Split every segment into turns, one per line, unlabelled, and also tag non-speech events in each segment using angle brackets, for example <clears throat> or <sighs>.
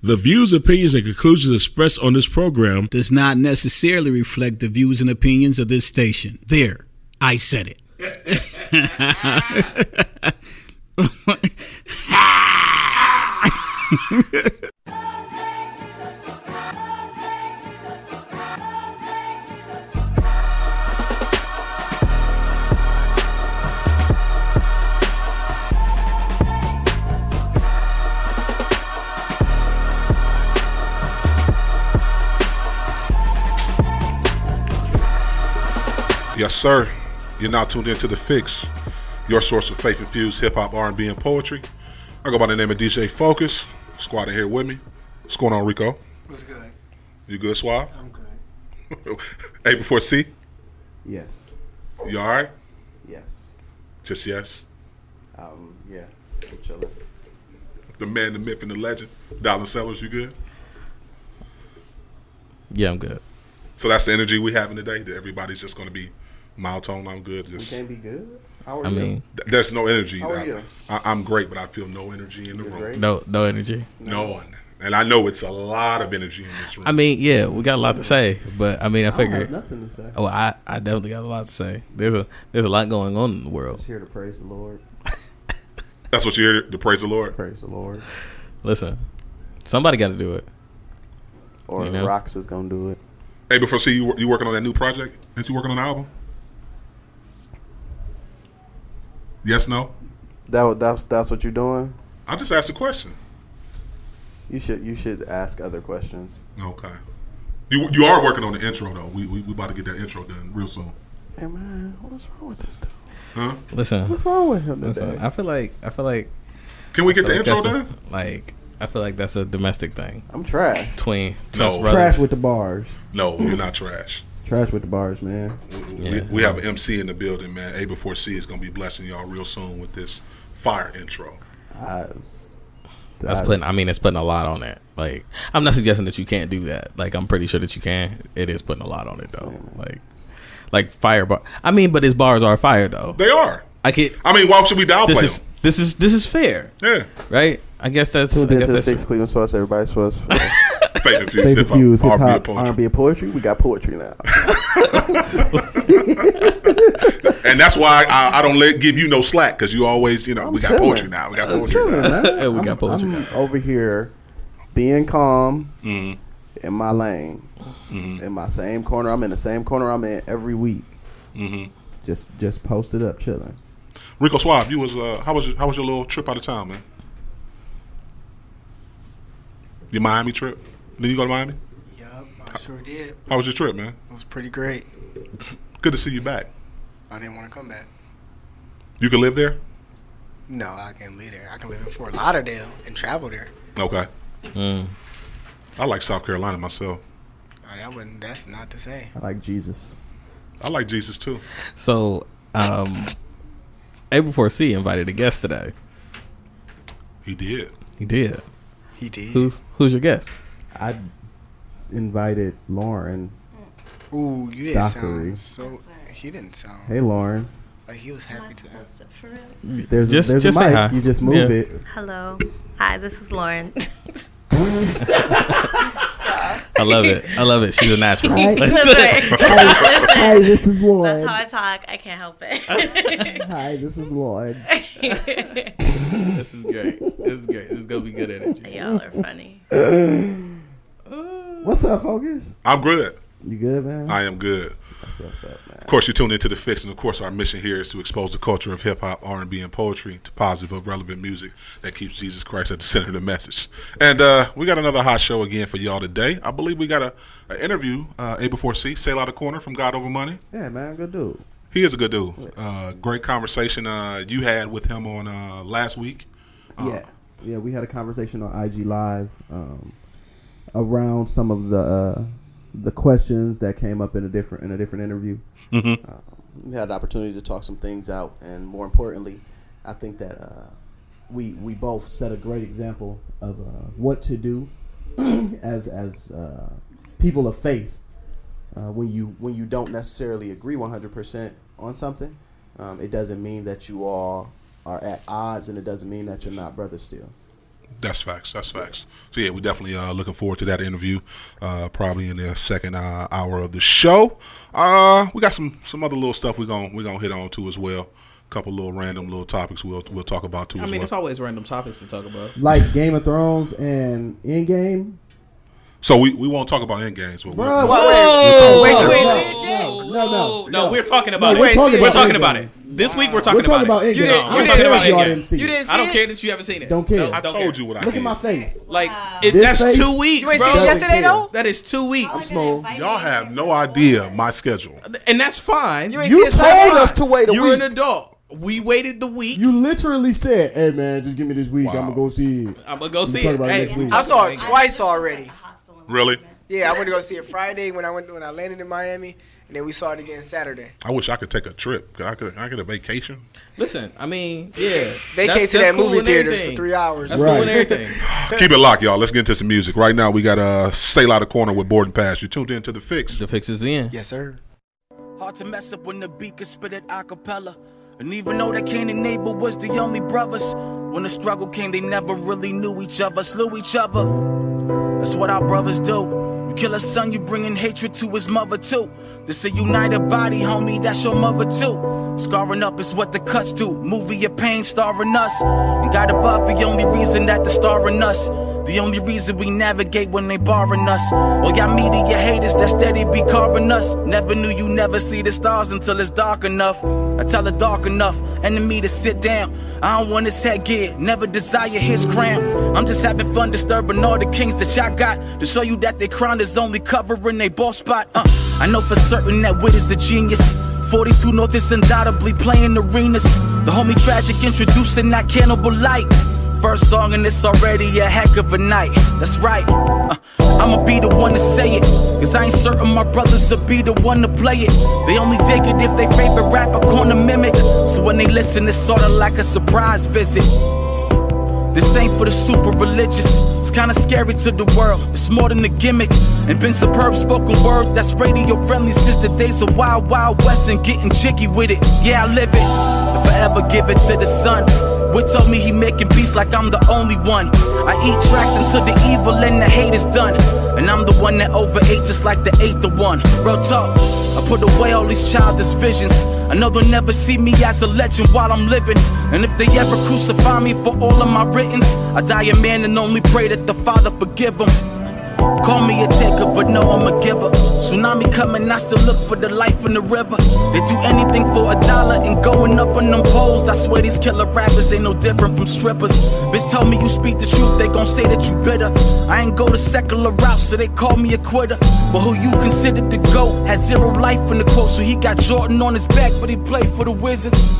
The views, opinions, and conclusions expressed on this program
does not necessarily reflect the views and opinions of this station. There, I said it. <laughs> <laughs> <laughs>
Yes, sir. You're now tuned into the Fix, your source of faith-infused hip hop, R&B, and poetry. I go by the name of DJ Focus. Squad in here with me. What's going on, Rico?
What's good?
You good, Suave?
I'm good. <laughs>
A before C.
Yes.
You all right?
Yes.
Just yes.
Um. Yeah. I'm chilling.
The man, the myth, and the legend. Dollar Sellers, you good?
Yeah, I'm good.
So that's the energy we having today. That everybody's just going to be mild tone. I'm good.
We can't be good. How are
I
you?
mean,
th- there's no energy.
How are
I,
you?
I, I'm great, but I feel no energy in the
You're
room.
great.
no, no energy.
No one. And I know it's a lot of energy in this room.
I mean, yeah, we got a lot to say, but I mean, I
I don't have nothing to say.
Oh, I, I definitely got a lot to say. There's a there's a lot going on in the world.
Just here to praise the Lord. <laughs>
That's what you're here to praise the Lord.
Praise the Lord.
Listen, somebody got to do it.
Or
You know?
Rocks is gonna do it.
Hey, before see you, you working on that new project? Ain't you working on the album? Yes, no.
That that's that's what you're doing.
I just asked a question.
You should you should ask other questions.
Okay. You you are working on the intro though. We we, we about to get that intro done real soon.
Hey man, what's wrong with this dude?
Huh?
Listen,
What's wrong with him
listen.
today?
I feel like I feel like
Can we get the
feel
intro done?
a- like I feel like that's a domestic thing
I'm trash.
between
No.
Twins brothers.
Trash with the bars.
No, we're not trash.
Trash with the bars, man.
We,
Yeah.
we have an MC in the building, man. A before C is gonna be blessing y'all real soon with this fire intro.
I was,
That's
I-
putting. I mean, it's putting a lot on that. Like, I'm not suggesting that you can't do that. Like, I'm pretty sure that you can. It is putting a lot on it though. Like, like fire bar. I mean, but his bars are fire though.
They are.
I get.
I mean, why should we downplay
This is
them?
this is this is fair,
Yeah,
right? I guess that's. I
Tuned
guess
into the
that's
Fix. Cleveland Source, everybody's source. <laughs> for
faith infused
Faith
hip hop, R&B, and
hop,
poetry.
R&B poetry. We got poetry now. <laughs>
And that's why I, I don't let give you no slack because you always, you know,
I'm
we got
chilling.
poetry now. We got
I'm
poetry
chilling,
now.
man. <laughs>
We got
I'm-
poetry
I'm over here being calm
Mm-hmm.
in my lane, in my same corner. I'm in the same corner I'm in every week.
Mm-hmm.
Just just posted up, chilling.
Rico Suave, you was uh, how was your, how was your little trip out of town, man? Your Miami trip? Did you go to Miami?
Yup, I sure did.
How was your trip, man?
It was pretty great. <laughs>
Good to see you back.
I didn't want to come back.
You can live there.
No, I can't live there. I can live in Fort Lauderdale and travel there.
Okay.
Mm.
I like South Carolina myself.
Oh, that wouldn't. That's not to say.
I like Jesus.
I like Jesus too.
So, um, A before C invited a guest today.
He did.
He did.
He did.
Who's who's your guest?
I invited Lauren.
Ooh, you didn't
Dockery.
sound so. He didn't sound
Hey, Lauren.
like he was happy to.
For real? Mm.
There's
Just-
a, there's
just
a
say
mic.
hi.
You just move
Yeah.
it.
Hello. Hi, this is Lauren. <laughs>
I love it. I love it. She's a natural.
That's <laughs> right.
Hi,
Listen,
this is Lauren.
that's how I talk. I can't help it.
Hi, this is Lauren. <laughs>
this is great. This is great. This is gonna be good energy.
Y'all are funny.
What's up, Focus?
I'm good.
You good, man?
I am good.
That's what's up, man.
Of course, you tune into the fix, and of course, our mission here is to expose the culture of hip hop, R and B, and poetry to positive, relevant music that keeps Jesus Christ at the center of the message. And uh, we got another hot show again for y'all today. I believe we got a, a interview. Uh, A before C, Selah the Corner from God Over Money.
Yeah, man, good dude.
He is a good dude. Uh, great conversation uh, you had with him on uh, last week.
Yeah, yeah. We had a conversation on IG Live um, around some of the uh, the questions that came up in a different in a different interview.
Mm-hmm.
Um, we had the opportunity to talk some things out, and more importantly, I think that uh, we we both set a great example of uh, what to do <clears throat> as as uh, people of faith uh, when you when you don't necessarily agree 100% on something. Um, it doesn't mean that you all are at odds, and it doesn't mean that you're not brothers still.
That's facts. That's facts. So yeah, we definitely uh, looking forward to that interview. Uh, probably in the second uh, hour of the show. Uh, we got some some other little stuff we're gonna we're gonna hit on too as well. A couple little random little topics we'll we'll talk about too.
I
as
mean,
well.
it's always random topics to talk about.
Like Game of Thrones and Endgame.
so we, we won't talk about end games, but
Bro,
we'll,
whoa,
wait,
no,
wait,
no,
wait,
no, no, no,
No, we're talking about
No,
it.
we're talking
we're
about
talking
Endgame.
about it. This week we're talking
We're talking about
about it.
Endgame.
You didn't-
I
you
don't
didn't
care
see
if y'all didn't see
You
it.
didn't see
I don't care that you haven't seen it.
Don't care.
No,
I
don't
told
care.
you what I
Look at my face.
Like it, that's
face-
two weeks,
You ain't see it
bro.
yesterday, though?
That is two weeks,
Small.
Y'all have no idea my schedule.
and that's fine.
You
You told us to wait a week.
You're an adult. We waited the week.
You literally said, "Hey man, just give me this week. I'm gonna go see it."
I'm gonna go see it.
about it
Hey.
I saw it twice already.
Really?
Yeah, I went to go see it Friday when I went when I landed in Miami, and then we saw it again Saturday.
I wish I could take a trip. Could I could I get a vacation.
Listen, I mean, yeah.
They
that's-
came to
that's
that
cool
movie theater for three hours.
That's
Right.
cool and everything. <sighs>
Keep it locked, y'all. Let's get into some music. Right now, we got uh, Selah the Corner with Boarding Pass. You tuned in to The Fix.
the fix is in.
Yes, sir.
Hard to mess up when the beat can spit it a cappella. And even though that Cain and Abel was the only brothers, when the struggle came, they never really knew each other, slew each other. That's what our brothers do. Kill a son, you bringing hatred to his mother too. This a united body, homie, that's your mother too. Scarring up is what the cuts do. Movie of pain starring us. And God above, the only reason that the star in us. The only reason we navigate when they barring us. All y'all media haters that steady be carving us. Never knew you never see the stars until it's dark enough. I tell it dark enough, enemy to sit down. I don't want his headgear, never desire his crown. I'm just having fun disturbing all the kings that y'all got to show you that their crown is only covering their ball spot. Uh, I know for certain that wit is a genius. 42 North is undoubtedly playing arenas. The homie Tragic introducing that cannibal light. First song and it's already a heck of a night. That's right. Uh, I'ma be the one to say it. Cause I ain't certain my brothers will be the one to play it. They only dig it if they favorite rapper corner mimic. So when they listen, it's sorta like a surprise visit. This ain't for the super religious. It's kinda scary to the world. It's more than a gimmick. And been superb spoken word that's radio friendly since the days of Wild Wild West and getting jiggy with it. Yeah, I live it. If I ever give it to the sun. Wit told me he making beats like I'm the only one. I eat tracks until the evil and the hate is done. And I'm the one that overate just like the eighth of one. Real talk. I put away all these childish visions. I know they'll never see me as a legend while I'm living. And if they ever crucify me for all of my writings, I die a man and only pray that the Father forgive them. Call me a taker, but no, I'm a giver. Tsunami coming, I still look for the life in the river. They do anything for a dollar and going up on them poles. I swear these killer rappers ain't no different from strippers. Bitch told me you speak the truth, they gon' say that you bitter. I ain't go the secular route, so they call me a quitter. But who you consider the GOAT has zero life in the quote, so he got Jordan on his back, but he played for the Wizards.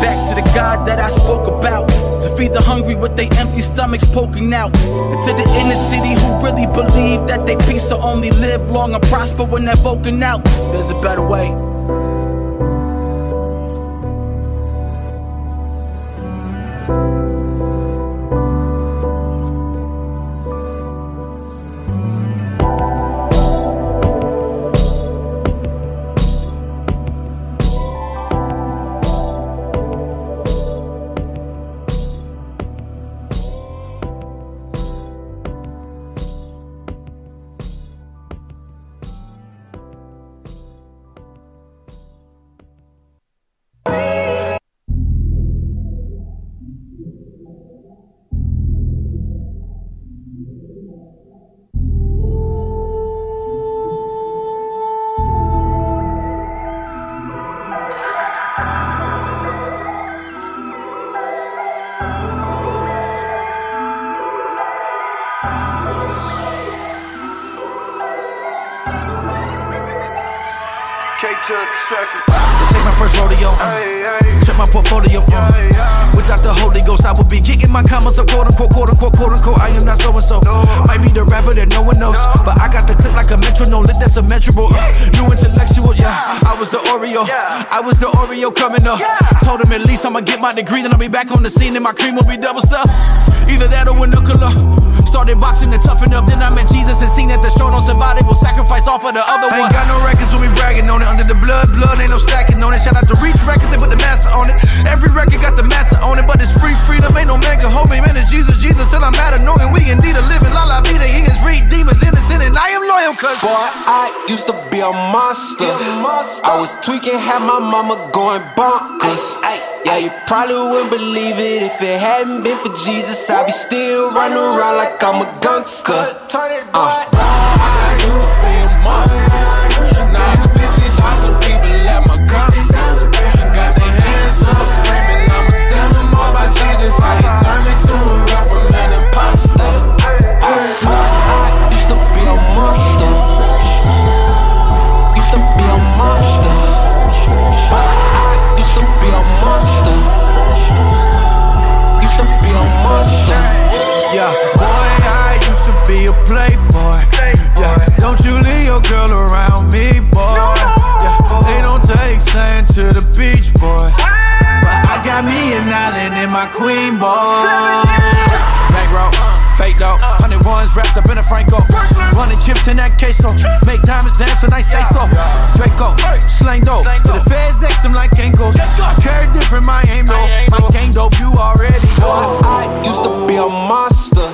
Back to the God that I spoke about. To feed the hungry with their empty stomachs poking out. And to the inner city who really believe that they peace will only live long and prosper when they're voting out. There's a better way. That no one knows, but I got the click like a metronome. Lit that's a measurable. Uh. New intellectual, yeah. I was the Oreo. I was the Oreo coming up. Told him at least I'ma get my degree, then I'll be back on the scene and my cream will be double stuff. Either that or winocular.
Started boxing to toughen up, then I met Jesus and seen that the strong don't survive. They will sacrifice all for the other one. Ain't got no records when we bragging on it. Under the blood, blood ain't no stacking on it. Shout out to Reach Records, they put the master on it. Every record got the master on it, but it's free freedom. Ain't no man can hold me, man. It's Jesus, Jesus till I'm mad annoying. We indeed a living la la vida. He is read demons innocent, and I am loyal, cause
Boy, I used to be a monster. I was tweaking, had my mama going bonkers. Yeah, you probably wouldn't believe it if it hadn't been for Jesus. I'd be still running around like I'm a gangster. Uh.
I used to my
queen, boy. Back row, fake though. Hundred ones wrapped up in a Franco. Running chips in that queso. Make diamonds dance when I say so. Draco, slang dope. To the feds next them like ankles. I carry different, my aim though. My gang dope, you already know.
I used to be a monster.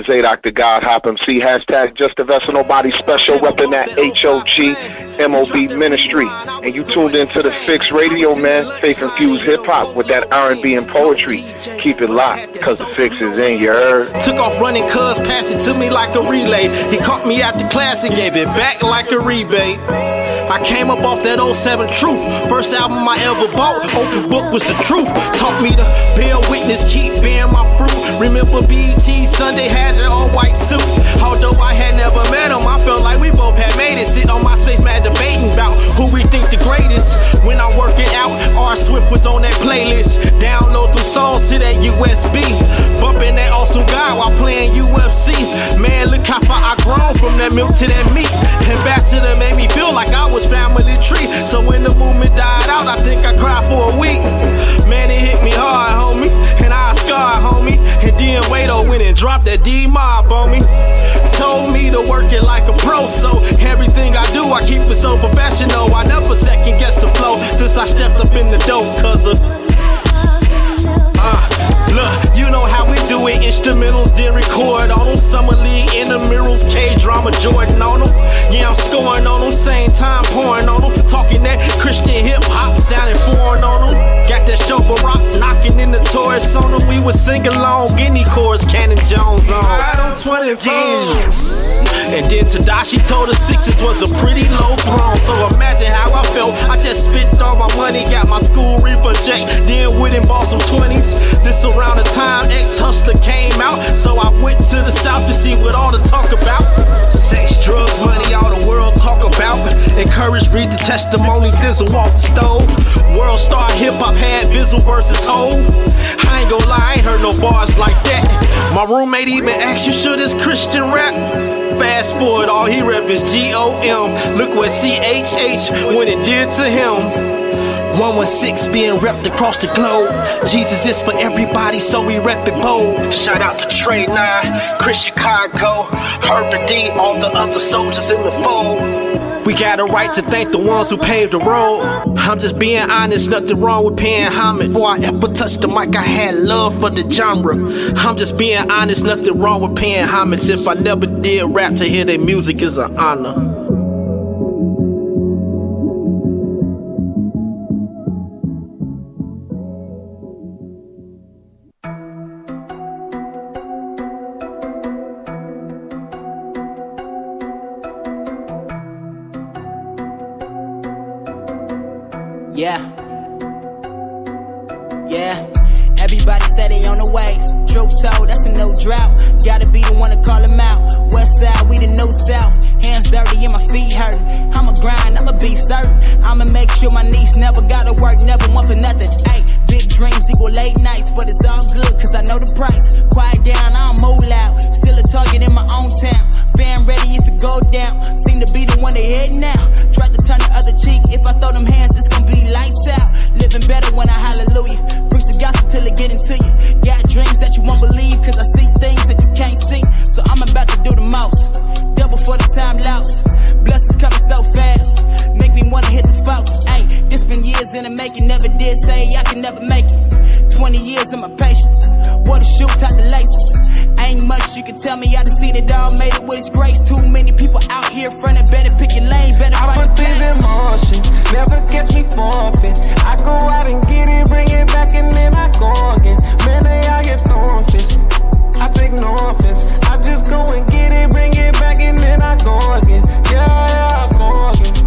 Your brother Zadok, the God Hop MC. Hashtag just a vessel, nobody special, repping that HOG MOB ministry. And you tuned into the Fix Radio, man. Faith infused hip hop with that R&B and poetry. Keep it locked, cause the fix is in, you heard?
Took off running, cuz passed it to me like a relay. He caught me at the class and gave it back like a rebate. I came up off that 07 truth. First album I ever bought, open book was the truth. Taught me to bear witness, keep bearing my fruit. Remember BET Sunday had that all white suit. Although I had never met him, I felt like we both had made it. Sit on my space, mad debating about who we think the greatest. When I'm working out, R Swift was on that playlist. Download the songs to that USB. Bumping that awesome guy while playing UFC. Man, look how far I grown from that milk to that meat. Ambassador made me feel like I was family tree. So when the movement died out, I think I cried for a week. Man, it hit me hard, homie. And I scarred, homie. And then Wado went and dropped that D mob on me. Told me to work it like a pro, so everything I do, I keep it so professional. I never second guess the flow since I stepped up in the dope, cause of. Look, you know how we do it. Instrumentals, then record on them. Summer League, intramurals, K drama, Jordan on them. Yeah, I'm scoring on them. Same time pouring on them. Talking that Christian hip hop, sounding foreign on them. Got that show rock knocking in the Taurus on them. We was sing along, Guinea chorus, Cannon Jones on. Yeah. And then Tedashii told us sixes was a pretty low throne. So imagine how I felt. I just spent all my money, got my school reaper check, then went and bought some 20s. This around the time X Hustler came out. So I went to the south to see what all the talk about. Sex, drugs, money, all the world talk about. Encourage, read the testimony, Dizzle off the stove. World star hip hop had Bizzle versus Hove. I ain't gonna lie, I ain't heard no bars like that. My roommate even asked you, should this Christian rap? Fast forward, all he rep is G O M. Look what CHH when it did to him. 116 being repped across the globe. Jesus is for everybody, so we rep it bold. Shout out to Trey 9, Chris Chicago, Herbert D, all the other soldiers in the fold. We got a right to thank the ones who paved the road. I'm just being honest, nothing wrong with paying homage. Before I ever touched the mic, I had love for the genre. I'm just being honest, nothing wrong with paying homage. If I never did rap, to hear their music is an honor.
Yeah. Yeah. Everybody say they on the way. Truth told, that's a no drought. Gotta be the one to call them out. West side, we the new south. Hands dirty and my feet hurting. I'ma grind, I'ma be certain. I'ma make sure my niece never gotta work, never want for nothing. Ayy, big dreams equal late nights, but it's all good, cause I know the price. Quiet down, I don't move loud. Still a target in my own town. Fan ready if it go down. Seem to be the one they hit now. Try to turn the other cheek. If I throw them hands, it's gonna be lights out. Living better when I hallelujah. Preach the gospel till it get into you. Got dreams that you won't believe, cause I see things that you can't see. So I'm about to do the most. Double for the time lost. Blessings coming so fast. Make me wanna hit the folks. Ayy, this been years in the making. Never did say I can never make it. 20 years of my patience. What a shoot out the laces. Ain't much you can tell me. I done seen it all, made it with his grace. Too many people out here frontin'. Better pick your lane. Better
I
find
put
your
things in motion, never catch me forfeit. I go out and get it, bring it back, and then I go again. Man, they out here throwing fish. I take no offense. I just go and get it, bring it back, and then I go again. Yeah, yeah, I go again.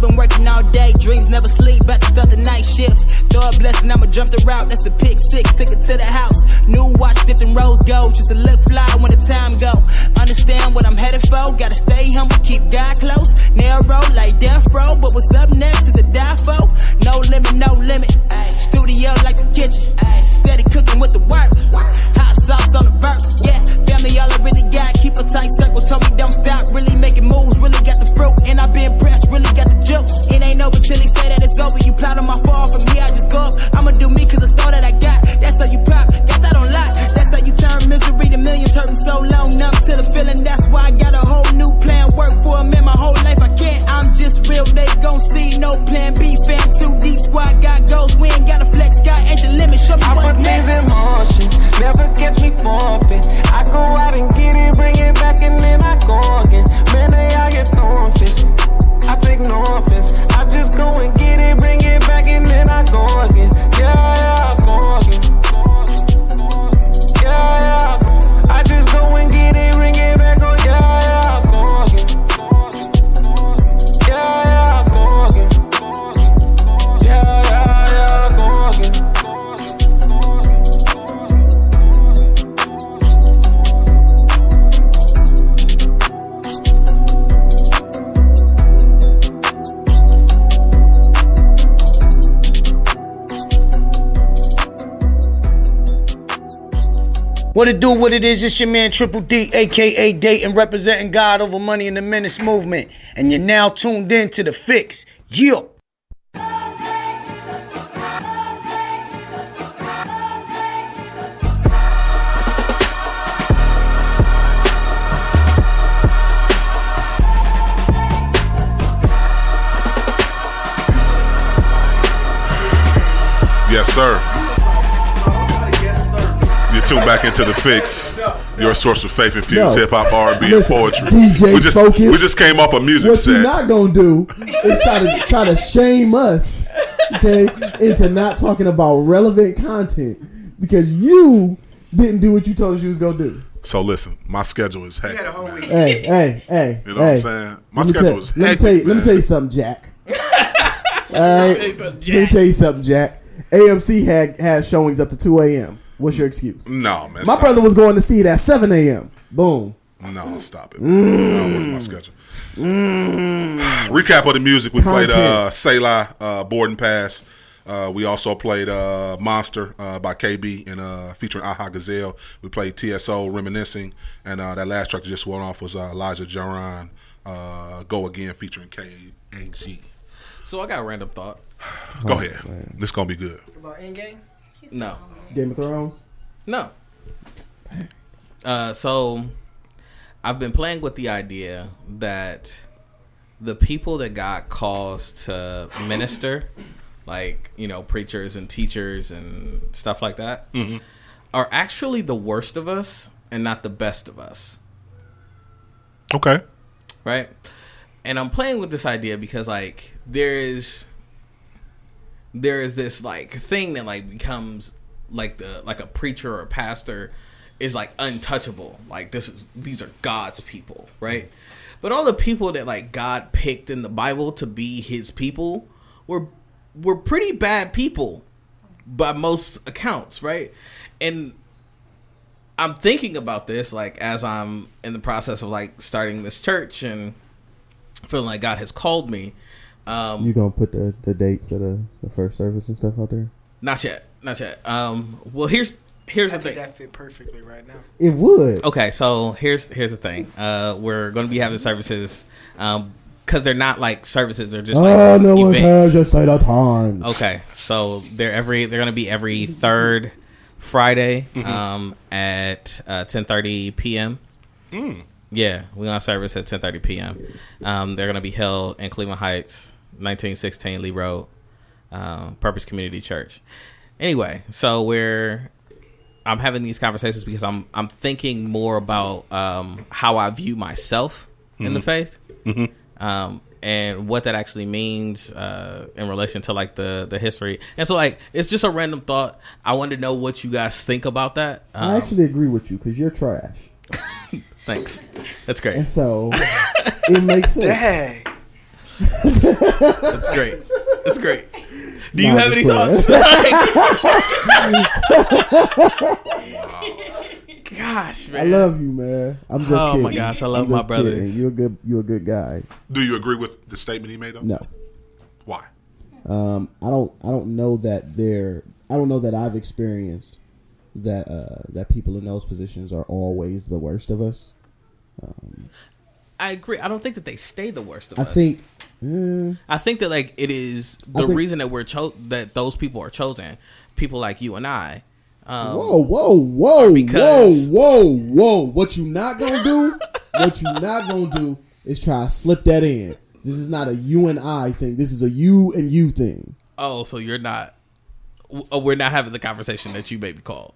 I've been working all day, dreams never sleep, about to start the night shift. Throw a blessing, I'ma jump the route, that's a pick six, took it to the house. New watch, dipped in rose gold, just to look fly when the time go. Understand what I'm headed for, gotta stay humble, keep God close. Narrow like death row, but what's up next is a die for. No limit, no limit. Studio like the kitchen, steady cooking with the work. Hot sauce on the verse, yeah. Family all I really got, keep a tight circle. Told me don't stop, really making moves, really got the fruit, and I been pressed, really got the juice. It ain't over till he say that it's over. You plot on my fall from here, I just go up. I'ma do me cause it's all that I got. That's how you pop, got that on lock. That's how you turn misery to millions, hurting so long, numb to the feeling. That's why I got a whole new plan, work for him in my whole life. I can't, I'm just real, they gon' see no plan B. Fan too deep, squad got goals, we ain't got a flex, sky ain't the limit. Show me
I
what's next.
Never catch me forfeit. I go out and get it, bring it back, and then I go again.
What it do, what it is, it's your man Triple D, aka Dayton, representing God over money in the Menace movement. And you're now tuned in to the fix. Yeah.
Yes, sir. You tune back into the fix, your source of faith infused
No.
hip hop, R and B, and poetry.
DJ
we just
Focus.
we just came off a music
What
set.
you're not gonna do is try to try to shame us, okay, into not talking about relevant content because you didn't do what you told us you was gonna do.
so listen, my schedule is hectic. man.
Hey, hey, hey,
You know
hey.
what I'm saying? My
Let me
schedule
tell-
is
let me
hectic,
tell you. Let me tell you something, Jack. <laughs> All right,
tell you something,
let me tell you something, Jack. AMC had has showings up to two a.m. What's your excuse?
No, man.
My
stop
brother was going to see it at seven a.m. Boom.
No, stop it. Man. I don't look at my schedule. Recap of the music. We played uh,
Content.
Selah, uh, Boarding Pass. Uh, we also played uh, Monster uh, by KB and uh, featuring Aha Gazelle. We played TSO Reminiscing, and uh, that last track that just went off was uh, Elijah Jaron uh, Go Again featuring KAG.
So I got a random thought.
Go ahead. This gonna be good.
About Endgame?
No.
Game of Thrones.
No. Uh, so I've been playing with the idea that the people that God calls to minister, like you know, preachers and teachers and stuff like that,
Mhm.
are actually the worst of us and not the best of us.
Okay.
Right. and I'm playing with this idea because like there is there is this like thing that like becomes like the like a preacher or a pastor is like untouchable. Like this is these are God's people, right? But all the people that like God picked in the Bible to be his people were were pretty bad people by most accounts, right? And I'm thinking about this like as I'm in the process of like starting this church and feeling like God has called me. Um,
You gonna put the, the dates of the, the first service and stuff out there?
Not yet, not yet. Um, well, here's here's
I
the
think
thing.
that fit perfectly right now.
It would.
Okay, so here's here's the thing. Uh, we're going to be having services, um, because they're not like services. They're just
oh,
like
no one
events.
cares. Just say the times.
Okay, so they're every they're gonna be every third Friday um, at uh, ten thirty p.m.
Mm.
Yeah, we're gonna service at ten thirty p.m. Um, they're gonna be held in Cleveland Heights, nineteen sixteen Lee Road, um, Purpose Community Church. Anyway, so we're I'm having these conversations because I'm I'm thinking more about um, how I view myself in the
Mhm.
faith,
Mhm.
um, and what that actually means uh, in relation to like the the history. And so like it's just a random thought. I wanted to know what you guys think about that.
I
Um,
actually agree with you because you're trash, <laughs>
thanks. That's great.
and so <laughs> it makes sense.
Dang. <laughs>
That's great. That's great. Do you have any
playing.
thoughts? <laughs> Gosh, man.
I love you, man. I'm just kidding.
Oh,
kidding.
my gosh, I love
I'm
my
just
brothers.
kidding. You're a good. You're a good guy.
Do you agree with the statement he made? Though?
No.
Why?
Um, I don't. I don't know that they're. I don't know that I've experienced that uh, that people in those positions are always the worst of us. Um,
I agree. I don't think that they stay the worst of
I
us.
I think. Eh,
I think that like it is the
think-
reason that we're cho- that those people are chosen. People like you and I. Um,
whoa, whoa, whoa,
because-
whoa, whoa, whoa! What you not gonna do? what you not gonna do is try to slip that in. This is not a you and I thing. This is a you and you thing.
Oh, so you're not. uh, We're not having the conversation that you maybe called.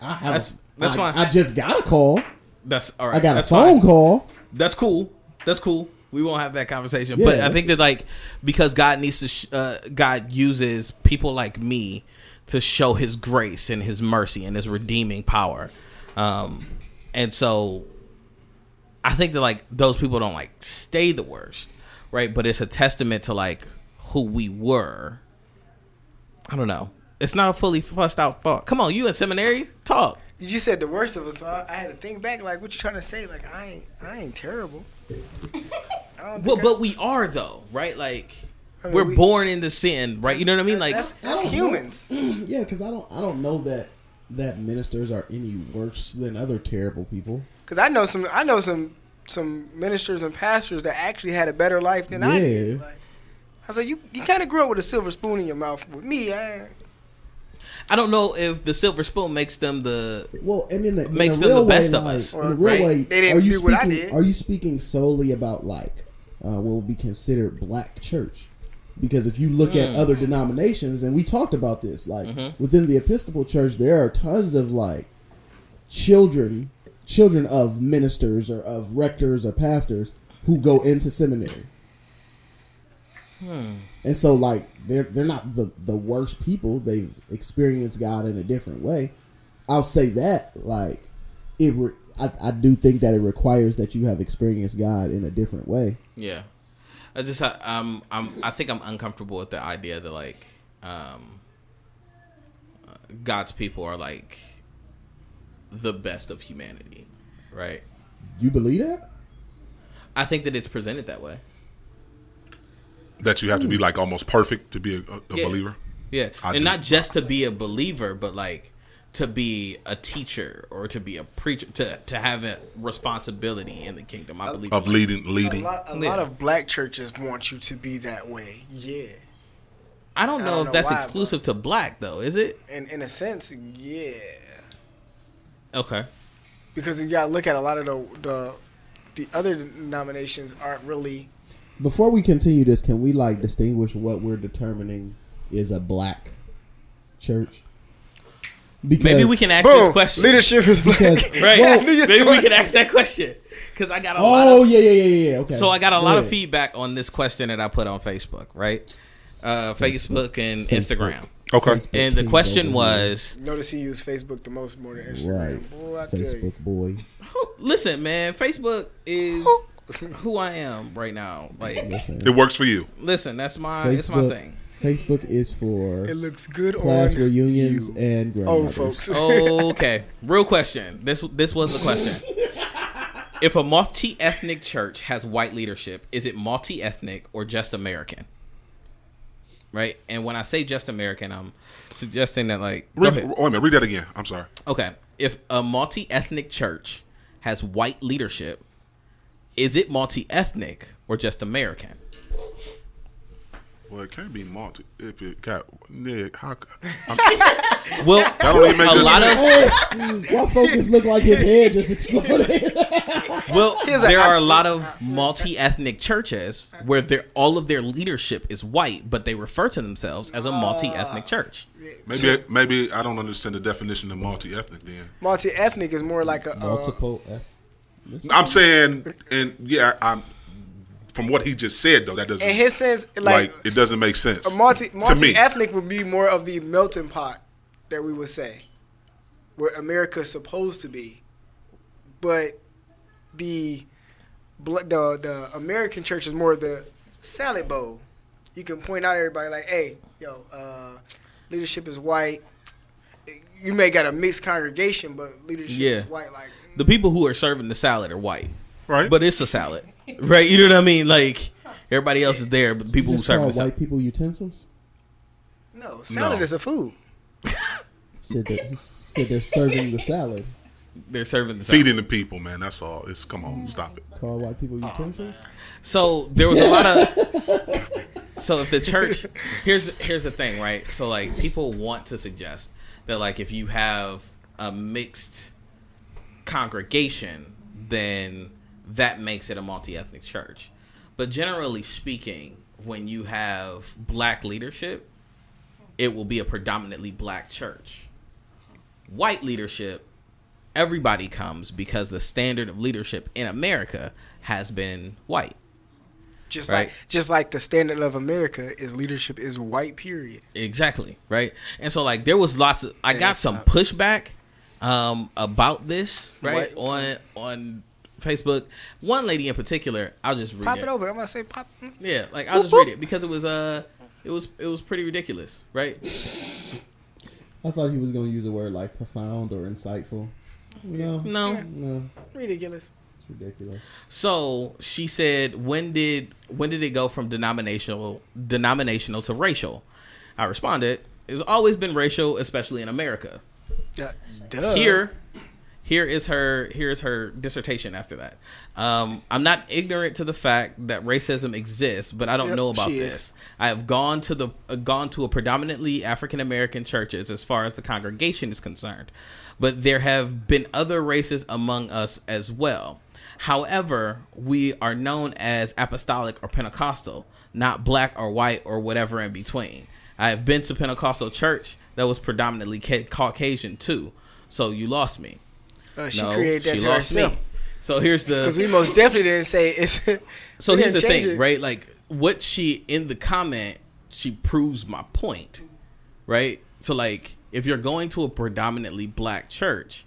I have.
That's,
a,
that's
I,
fine.
I just got a call.
That's all right.
I got a phone
fine.
call.
That's cool. That's cool. We won't have that conversation.
Yeah,
but I think that like because God needs to, sh- uh, God uses people like me to show His grace and His mercy and His redeeming power, um, and so I think that like those people don't like stay the worst, right? But it's a testament to like who we were. I don't know. It's not a fully fleshed out thought. Come on, you in seminary? Talk.
You said the worst of us. So I I had to think back. Like, what you trying to say? Like, I ain't, I ain't terrible. I don't
Well, but we are though, right? Like
I mean,
we're
we-
born into sin, right? You know what I mean? Like
that's, that's humans.
know. <clears throat> yeah, because I don't. I don't know that that ministers are any worse than other terrible people.
Because I know some, I know some, some ministers and pastors that actually had a better life than I did. Like, I was like, you, you kind of grew up with a silver spoon in your mouth. With me, I,
I don't know if the silver spoon makes them the
Well, and in the
makes
in
them the
real
best
way,
of
like,
us.
In a real
right?
way,
They didn't
are you
do what I
speaking?
did.
Are you speaking solely about like uh, what would be considered black church? Because if you look at
Mm.
other denominations, and we talked about this, like
Mhm.
within the Episcopal Church, there are tons of like children, children of ministers or of rectors or pastors who go into seminary.
Hmm.
And so like they're they're not the the worst people. They've experienced God in a different way. I'll say that like it re- I, I do think that it requires that you have experienced God in a different way.
Yeah, I just I, um I'm I think I'm uncomfortable with the idea that like um God's people are like the best of humanity, right?
You believe that?
I think that it's presented that way.
That you have to be hmm. like almost perfect to be a, a, a
Yeah.
believer.
Yeah,
I
and
do.
not just to be a believer, but like to be a teacher or to be a preacher, to to have a responsibility in the kingdom. I believe
Of leading,
a
leading.
lot, a
Yeah.
lot of black churches want you to be that way. Yeah,
I don't
I
know
don't
if
know
that's
why,
exclusive to black though. Is it?
in in a sense, yeah.
Okay.
Because you gotta look at a lot of the the the other denominations aren't really.
Before we continue this, can we like distinguish what we're determining is a black church?
Maybe we can ask this question.
Leadership is black.
Because- <laughs>
Right.
Well-
Maybe we can ask that question. because I got a
Oh,
lot of
yeah, yeah, yeah, yeah, yeah, okay.
So I got a
Go
lot of feedback on this question that I put on Facebook, right? Uh, Facebook and
Facebook.
Instagram.
Okay.
Facebook
And the question
over
was,
Notice he used Facebook the most more than Instagram.
Right.
Boy, I tell you.
Facebook boy.
listen, man, Facebook is <laughs> who I am right now. Like,
Listen.
It works for you.
listen, that's my it's my
Facebook,
thing.
Facebook is for
It looks good
class
on
reunions
you.
and
Old
grandmothers.
folks. <laughs>
okay, real question. This this was the question. <laughs> If a multi-ethnic church has white leadership, is it multi-ethnic or just American? Right, and when I say just American, I'm suggesting that like go
Read,
ahead.
wait a minute. Read that again. I'm sorry.
Okay. If a multi ethnic church has white leadership, is it multi ethnic or just American?
Well, it can't be multi if it got Nick. How? <laughs>
Well,
that don't even make
a
no
lot
sense.
of <laughs>
Why focus look like his head just exploded? <laughs>
well, there are a lot of multi ethnic churches where their all of their leadership is white, but they refer to themselves as a multi ethnic church.
Maybe maybe I don't understand the definition of multi ethnic. Then
Multi ethnic is more like a uh,
Multiple F.
I'm saying, and yeah, I'm from what he just said though. That doesn't
in his sense,
like,
like,
it doesn't make sense
a multi
to
multi
me.
ethnic would be more of the melting pot that we would say, where America's supposed to be, but the the the American church is more of the salad bowl. You can point out everybody like, hey, yo, uh, leadership is white. You may got a mixed congregation, but leadership
Yeah.
is white. Like
The people who are serving the salad are white,
right?
But it's a salad, <laughs> right? You know what I mean? Like everybody else is there, but the people
You
who serve
call
the salad.
white people utensils.
no, salad
No.
is a food. <laughs>
Said that, you said they're serving the salad.
They're serving the salad.
feeding the people, man. That's all. It's come on, stop it.
Call white people oh, utensils.
So there was a lot of. <laughs> So if the church, here's here's the thing, right? So like people want to suggest that like if you have a mixed congregation, then that makes it a multi-ethnic church. But generally speaking, when you have black leadership, it will be a predominantly black church. White leadership, everybody comes because the standard of leadership in America has been white.
Just
Right.
like just like the standard of America is leadership is white. Period.
Exactly, right? And so like there was lots of I got some
uh,
pushback um about this, right?
What?
On on Facebook. One lady in particular, I'll just read
Pop
it.
it open. I'm gonna say pop.
Yeah, like I'll just read it because it was uh it was it was pretty ridiculous, right?
I thought he was going to use a word like profound or insightful. No,
No.
no,
Ridiculous.
it's ridiculous.
So she said, "When did when did it go from denominational denominational to racial?" I responded, "It's always been racial, especially in America."
Uh, duh.
Here, here is her here is her dissertation. After that, um, I'm not ignorant to the fact that racism exists, but I don't
Yep,
know about this.
is.
I have gone to the uh, gone to a predominantly African American churches as far as the congregation is concerned, but there have been other races among us as well. However, we are known as apostolic or Pentecostal, not black or white or whatever in between. I have been to Pentecostal church that was predominantly ca- Caucasian too, so you lost me.
Uh, she created that
she lost
herself.
me. So here's the
Because we most definitely didn't say it's. <laughs>
so here's the thing,
it.
right? Like what she in the comment, she proves my point, right? So like if you're going to a predominantly black church,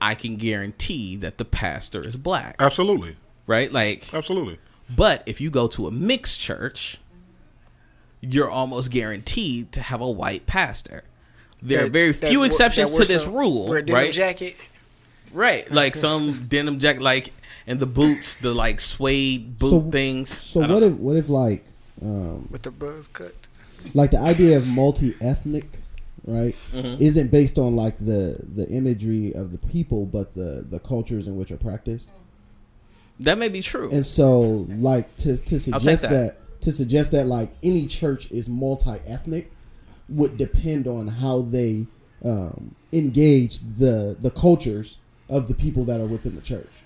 I can guarantee that the pastor is black.
Absolutely.
Right? Like
Absolutely.
But if you go to a mixed church, you're almost guaranteed to have a white pastor. There are very few
wor-
exceptions
that
to this
some-
rule,
wear a denim
right?
jacket.
Right, <laughs> like some denim jacket, like and the boots, the like suede boot
So-
things.
So what
know.
if what if like um,
with the buzz cut?
like the idea of multi-ethnic right
Mhm.
isn't based on like the the imagery of the people but the the cultures in which are practiced
that may be true.
and so like to to suggest that.
that.
to suggest that like any church is multi-ethnic would depend on how they um, engage the the cultures of the people that are within the church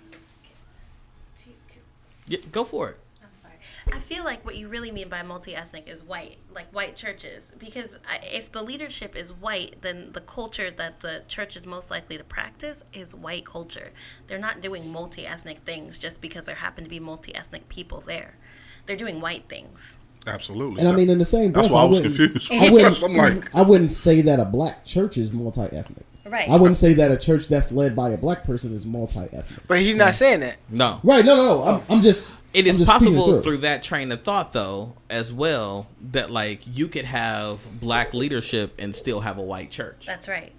Yeah, go for it.
I feel feel like what you really mean by multi-ethnic is white, like white churches. Because if the leadership is white, then the culture that the church is most likely to practice is white culture. They're not doing multi-ethnic things just because there happen to be multi-ethnic people there. They're doing white things.
Absolutely.
And I mean, in the same breath,
That's why I was
wouldn't-
confused.
I <laughs> wouldn't,
I'm like,
I wouldn't say that a black church is multi-ethnic.
Right.
I wouldn't say that a church that's led by a black person is multi-ethnic.
But he's not saying that.
No.
Right? No, no, no. I'm, I'm just.
It is
just
possible
through.
through that train of thought, though, as well, that like you could have black leadership and still have a white church.
That's right.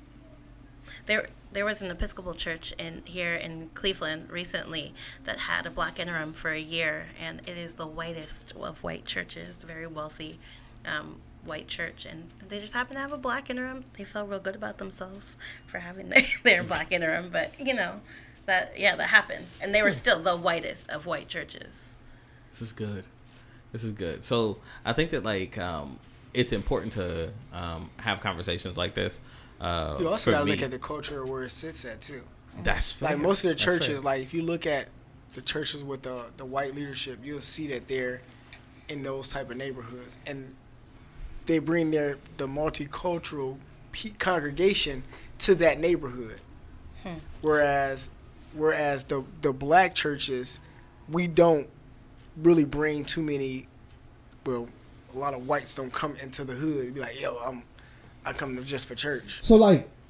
There, there was an Episcopal church in here in Cleveland recently that had a black interim for a year, and it is the whitest of white churches, very wealthy, um, white church, and they just happen to have a black interim. They felt real good about themselves for having <laughs> their, their black interim, but you know, that yeah, that happens, and they were still the whitest of white churches.
This is good. This is good. So I think that like um, it's important to um, have conversations like this. Uh,
You also gotta
me.
look at the culture where it sits at too.
That's fair.
Like most of the churches, like if you look at the churches with the the white leadership, you'll see that they're in those type of neighborhoods, and they bring their the multicultural pe- congregation to that neighborhood.
Hmm.
Whereas, whereas the the black churches, we don't really bring too many. Well, a lot of whites don't come into the hood. Be like, yo, I'm, I come just for church.
So like <clears throat>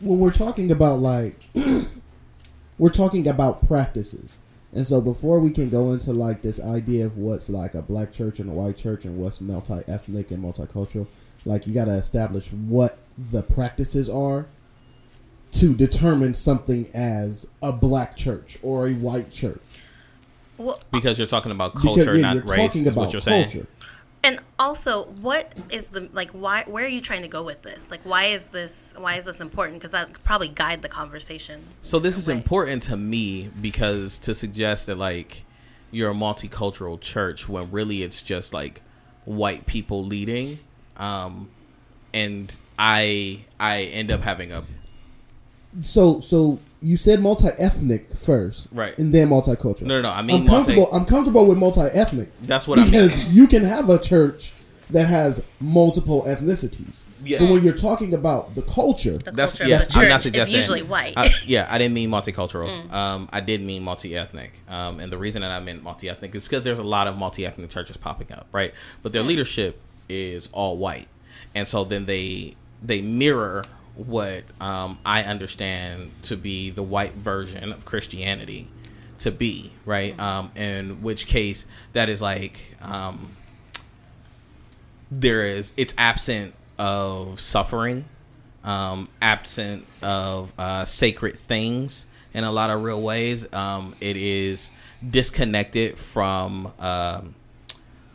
when we're talking about like <clears throat> we're talking about practices. And so before we can go into like this idea of what's like a black church and a white church and what's multi ethnic and multicultural, like you gotta establish what the practices are to determine something as a black church or a white church.
Well,
because you're talking about
Because,
culture,
yeah,
not
you're
race.
talking
is what
about
you're saying.
And also, what is the like? Why? Where are you trying to go with this? Like, why is this? Why is this important? Because that could probably guide the conversation.
So this is important to me because to suggest that like you're a multicultural church when really it's just like white people leading, um, and I I end up having a
So so you said multi ethnic first.
Right.
And then multicultural.
No, no, no, I mean
I'm comfortable
multi-
I'm comfortable with multi ethnic.
That's what I mean.
because you can have a church that has multiple ethnicities.
Yeah.
But when you're talking about the culture,
That's
culture
yes.
the
I'm
church
not
is
suggesting.
usually white.
I- yeah, I didn't mean multicultural.
Mm.
Um, I did mean multi-ethnic. Um, and the reason that I meant multi-ethnic is because there's a lot of multi-ethnic churches popping up, right? But their leadership is all white, and so then they they mirror what um, I understand to be the white version of Christianity to be, right? Um, in which case that is like. Um, there is it's absent of suffering um absent of uh sacred things in a lot of real ways um it is disconnected from um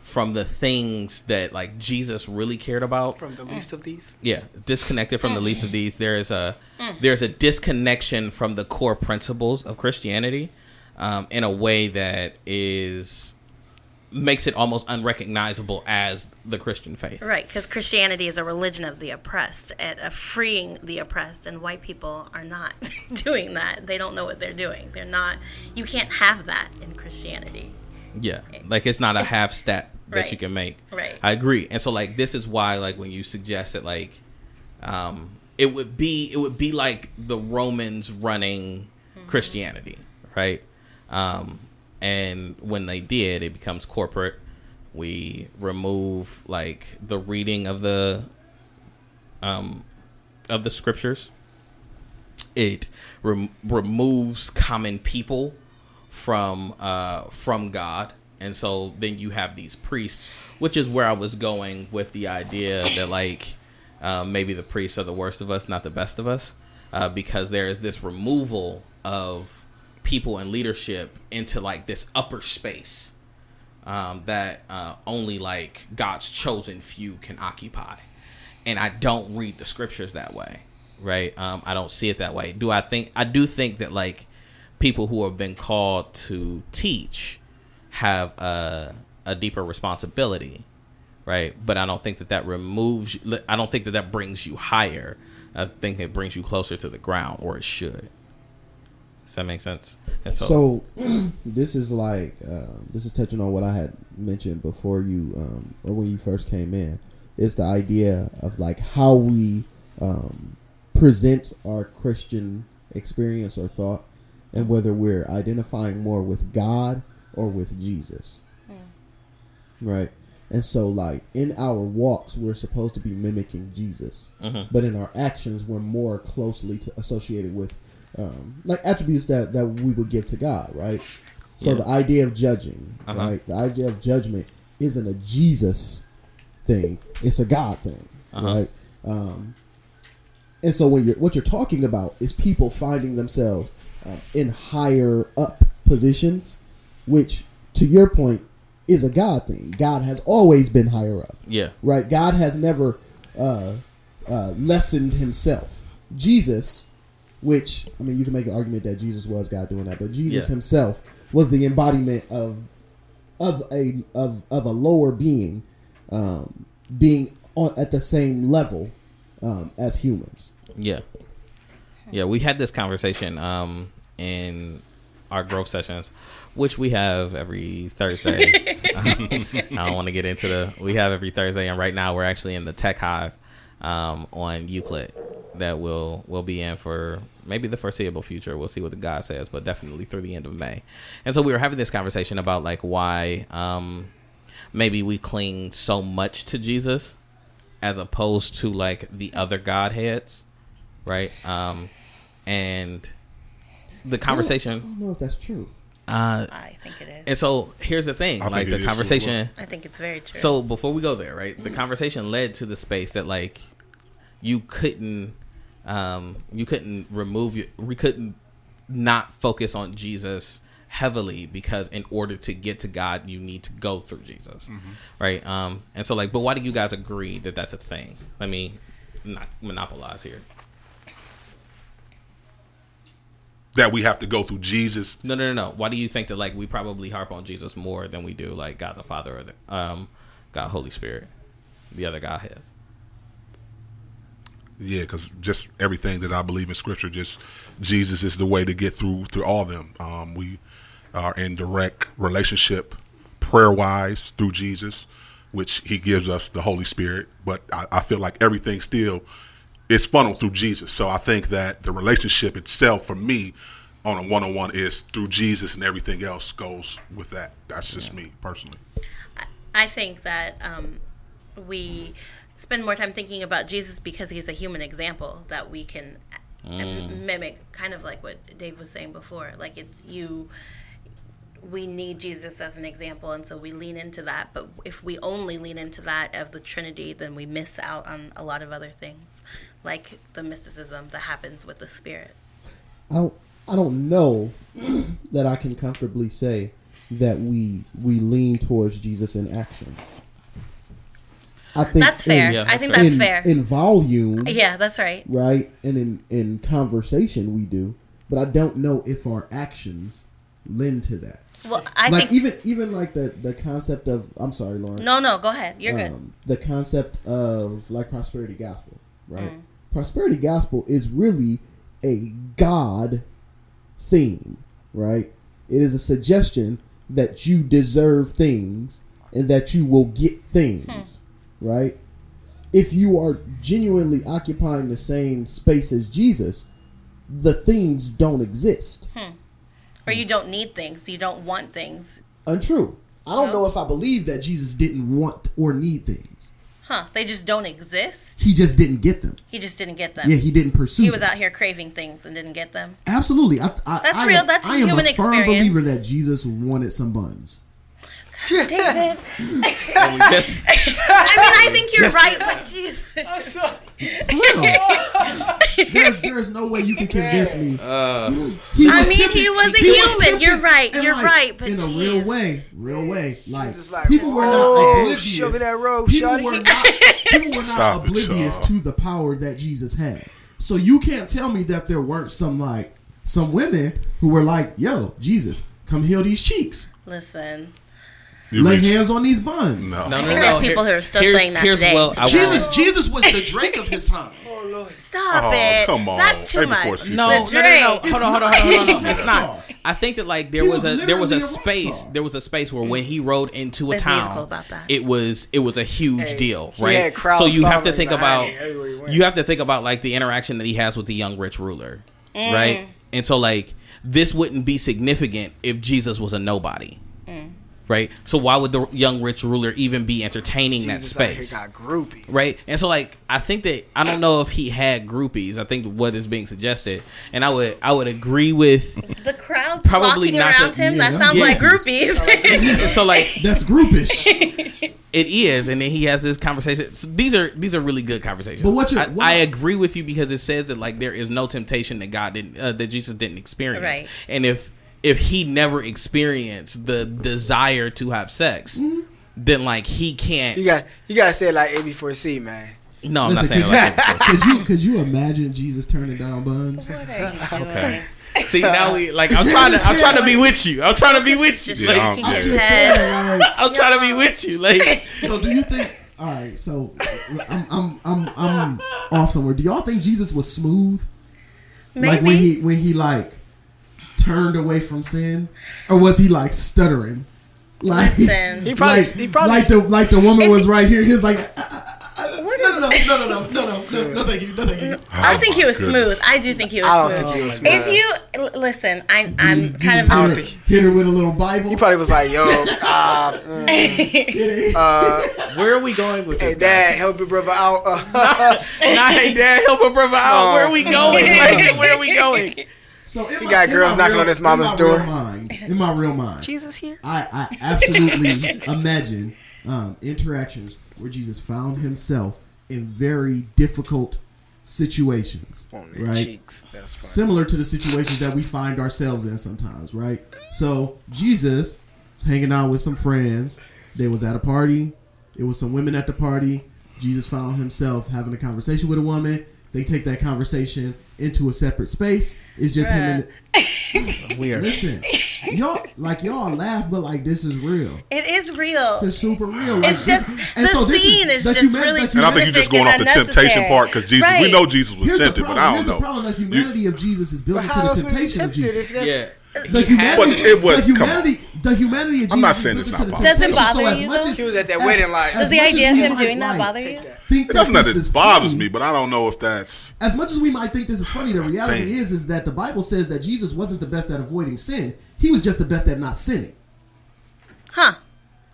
from the things that like Jesus really cared about
From the least of these.
yeah, disconnected from the least of these. There is a there's a disconnection from the core principles of Christianity, um, in a way that is makes it almost unrecognizable as the Christian faith.
Right, because Christianity is a religion of the oppressed, and uh, freeing the oppressed, and white people are not <laughs> doing that. They don't know what they're doing. They're not. You can't have that in Christianity.
Yeah, like it's not a half step that
Right.
you can make.
Right.
I agree, and so like this is why like when you suggest that like, um, it would be it would be like the Romans running Christianity, right? Um, and when they did, it becomes corporate. We remove like the reading of the um of the scriptures. It rem- removes common people from uh from God. And so then you have these priests, which is where I was going with the idea that like um, maybe the priests are the worst of us, not the best of us, uh, because there is this removal of people and leadership into like this upper space um, that uh, only like God's chosen few can occupy. And I don't read the scriptures that way, right? Um, I don't see it that way. Do I think? I do think that like people who have been called to teach have a, a deeper responsibility, right? But I don't think that that removes. I don't think that that brings you higher. I think it brings you closer to the ground, or it should. Does that make sense?
So, <clears throat> this is like um, this is touching on what I had mentioned before you um, or when you first came in. It's the idea of like how we um, present our Christian experience or thought, and whether we're identifying more with God or with Jesus, right? And so, like in our walks, we're supposed to be mimicking Jesus,
Mhm.
but in our actions, we're more closely to, associated with um, like attributes that that we would give to God, right? So
Yeah.
the idea of judging,
Uh-huh.
right? The idea of judgment isn't a Jesus thing; it's a God thing,
Uh-huh.
right? Um, and so when you're what you're talking about is people finding themselves um, in higher up positions, which to your point is a God thing. God has always been higher up.
Yeah.
Right. God has never uh, uh, lessened himself. Jesus, which I mean, you can make an argument that Jesus was God doing that, but Jesus
Yeah.
himself was the embodiment of of a of of a lower being um, being on at the same level um, as humans.
Yeah. Yeah, we had this conversation um in our growth sessions, which we have every Thursday. <laughs> <laughs> I don't want to get into the we have every Thursday and right now we're actually in the Tech Hive um on Euclid that will will be in for maybe the foreseeable future. We'll see what the God says, but definitely through the end of May. And so we were having this conversation about like why um maybe we cling so much to Jesus as opposed to like the other godheads, right? Um, and the conversation.
I don't know if that's true.
Uh,
I think it is.
And so here's the thing,
I
like the
is too,
conversation.
I think it's very true.
So before we go there, right, the conversation led to the space that like you couldn't, um, you couldn't remove your, we couldn't not focus on Jesus heavily because in order to get to God, you need to go through Jesus, right? Um, and so like, but why do you guys agree that that's a thing? Let me not monopolize here.
That we have to go through Jesus.
No, no, no, no. Why do you think that like we probably harp on Jesus more than we do like God the Father or the um God Holy Spirit, the other Godheads?
Yeah, because just everything that I believe in Scripture, just Jesus is the way to get through through all of them. Um, we are in direct relationship, prayer wise, through Jesus, which He gives us the Holy Spirit. But I, I feel like everything still is funneled through Jesus. So I think that the relationship itself, for me, on a one on one, is through Jesus, and everything else goes with that. That's just me personally.
I think that um, we spend more time thinking about Jesus because he's a human example that we can uh,
Mm.
mimic, kind of like what Dave was saying before. Like it's you. We need Jesus as an example, and so we lean into that. But if we only lean into that of the Trinity, then we miss out on a lot of other things, like the mysticism that happens with the Spirit.
I don't I don't know <clears throat> that I can comfortably say that we we lean towards Jesus in action. I think
That's fair.
in-
Yeah, I think that's
in-
fair.
In volume,
Yeah, that's right.
right, and in in conversation we do, but I don't know if our actions lend to that.
Well, I
like
think
even even like the the concept of I'm sorry, Lauren.
No, no, go ahead. You're good.
um, The concept of like prosperity gospel, right?
Mm.
Prosperity gospel is really a God theme, right? It is a suggestion that you deserve things and that you will get things, right? If you are genuinely occupying the same space as Jesus, the things don't exist.
Hmm. Or you mm. don't need things. You don't want things.
Untrue. I don't know if I believe that Jesus didn't want or need things.
Huh. They just don't exist.
He just didn't get them.
He just didn't get them.
Yeah, he didn't pursue
He was
them.
out here craving things and didn't get them.
Absolutely. I, I,
That's
I
real.
Am,
That's a
I am
human
a firm
experience.
believer that Jesus wanted some buns.
David.
just- <laughs>
I mean, I think you're
Just-
right, but Jesus. <laughs>
There's there's no way you can convince me.
Uh,
He
I mean,
tempted-
he was a
he
human.
tempted,
You're right.
and
You're
like,
right. But
in a real way, real way. Like,
like,
people were not
"Whoa,
oblivious.
show me that robe,
people
shawty."
were not people were not
Stop it,
oblivious
y'all.
to the power that Jesus had. So you can't tell me that there weren't some like some women who were like, "Yo, Jesus, come heal these cheeks."
Listen.
You
lay hands on these buns.
No.
No, no,
There's
no.
people
Here-
who are still
here's-
saying that
here's
today.
what I will-
Jesus, Jesus was the Drake of his time. <laughs>
oh, Stop
Oh,
it.
come on.
That's too much.
No, no, no, no, no.
Drake.
Hold on, hold on, hold on, hold on. It's
It's
not.
not.
I think that like there
He
was,
was
a there was a
a
space
star.
there was a space where when he rode into a
There's
town,
musical about that.
it was it was a huge
Hey,
deal, right? So you have to think about
him everywhere he went.
you have to think about like the interaction that he has with the young rich ruler,
Mm.
right? And so like this wouldn't be significant if Jesus was a nobody.
Mm.
Right, so why would the young rich ruler even be entertaining
Jesus
that
out here
space?
got groupies.
right? And so like I think that I don't know if he had groupies. I think what is being suggested, and I would I would agree with
The crowd
Probably not
around
the-
him.
yeah,
that
them
sounds like
groupies.
groupies.
so like <laughs>
That's groupish. <laughs>
it is, and then he has this conversation. So these are these are really good conversations.
But what you-
I,
what
I
I-
agree with you because it says that like there is no temptation that God didn't uh, that Jesus didn't experience,
Right.
and if if he never experienced the desire to have sex,
Mm-hmm.
then like he can't.
You got you gotta say it like A before C, man.
no, I'm not
Listen,
saying
could,
it like that.
you, could you could you imagine Jesus turning down buns? <laughs>
Okay. See now we like I'm trying to I'm trying to be with you. I'm trying to be with you.
Just
Like,
shaking
I'm
Yeah.
just
head.
saying, like,
I'm trying to be with you. Like
so do you think? All right, so I'm I'm I'm I'm off somewhere. Do y'all think Jesus was smooth? Maybe. Like when he when he like turned away from sin, or was he like stuttering? Like
he probably,
like,
he probably
like the like the woman was right here. He was like. Uh, uh,
uh,
no, no, no, no, no, no, no, thank you, no, thank you.
I think he was
oh
smooth. I do think he was smooth.
I don't think he was.
If you listen, I, I'm kind of
hit her, hit her with a little Bible.
He probably was like, "Yo, <laughs> uh, mm, <laughs> uh, <laughs>
where are we going with this?
Hey, Dad, help your brother out. Uh,
not, hey, Dad, help your brother out. Where are we going? Like, where are we going?"
So in
He
my-
got girls knocking
real-
on his
in
mama's
my
door.
real mind, in my real mind,
Jesus here.
I, I absolutely <laughs> imagine um, interactions where Jesus found himself in very difficult situations,
On
right?
cheeks. That's.
Similar to the situations that we find ourselves in sometimes, right? So Jesus was hanging out with some friends. They was at a party. It was some women at the party. Jesus found himself having a conversation with a woman. They take that conversation into a separate space. It's just him and the, <laughs>
Weird.
Listen, y'all like y'all laugh, but like this is real.
It is real.
It's is super real. Like,
It's
this-
just
and
the
so this
scene is
the
just
human-
really
the
And I think you're just going off the temptation part because Jesus, we know Jesus was
Here's the
tempted, but. I don't
the
know.
problem. The humanity of Jesus is built
But
into the
else would he
temptation of Jesus.
if
Yeah.
The humanity,
it was-
the humanity, the humanity of Jesus
I'm not saying
built
it's
into the
not
Does it bother
so as
you,
much
though?
as
He was at that
as-
wedding like-
as
Does the idea of him doing that
like,
bother you?
Think
It doesn't
that
that
this is
it bothers
funny,
me, but I don't know if that's.
As much as we might think this is funny, the reality
Dang.
is is that the Bible says that Jesus wasn't the best at avoiding sin. He was just the best at not sinning.
Huh?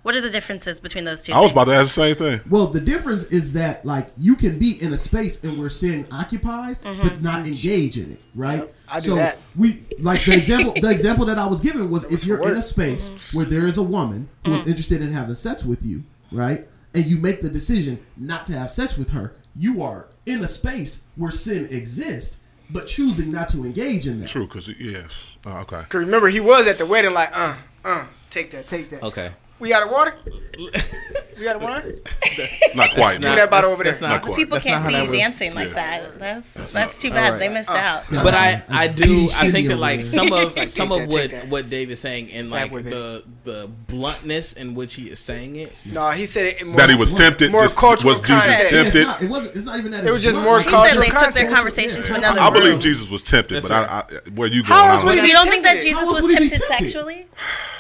What are the differences between those two?
I was
things?
about to ask the same thing.
Well, the difference is that like you can be in a space and where sin occupies,
Mm-hmm.
but not engage in it, right?
I do
so
that.
we like the example. the example that I was given was if you're in a
work.
space where there is a woman who is interested in having sex with you, right, and you make the decision not to have sex with her, you are in a space where sin exists, but choosing not to engage in that.
True, because yes. Oh, okay.
Cause remember, he was at the wedding like, uh, uh, take that, take that.
Okay.
We got a water. <laughs> we got a water.
Not quite.
Give me that bottle over there.
Not
Not quite.
people
That's
can't
not
see you
that was-
dancing like
yeah.
that. That's that's too bad. They missed oh. out.
But I, I do I think that like some of like some of what what Dave is saying and like the the bluntness in which he is saying it.
No, he said it more,
That he was tempted.
more
Just,
cultural
was Jesus
context.
Yeah, it's
tempted?
not. It wasn't. It's not even that.
It
it's
was just
blunt,
more
like,
He
it's
said
cultural
they took their conversation to another
I believe. Jesus was tempted, but I, I, where you go?
How
I
would
You don't think that. Jesus was
would he be
tempted
tempted?
sexually?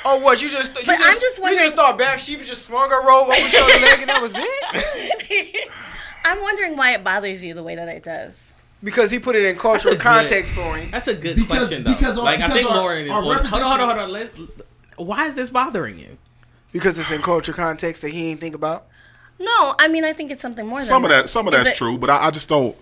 Oh, what you just?
But I'm just wondering-
just thought Bathsheba just swung her robe over your <laughs> leg and that was it? <laughs>
I'm wondering why it bothers you the way that it does.
Because he put it in cultural
good-
context for him.
That's a good
Because-
question though.
because our-
like I think
our-
Lauren is
our
hold on, hold on, hold on,
representation-
hold. Let- why is this bothering you?
Because it's in cultural context that he ain't think about.
No, I mean I think it's something more than
Some of that, some of
Is
that's
it-
true, but I, I just don't.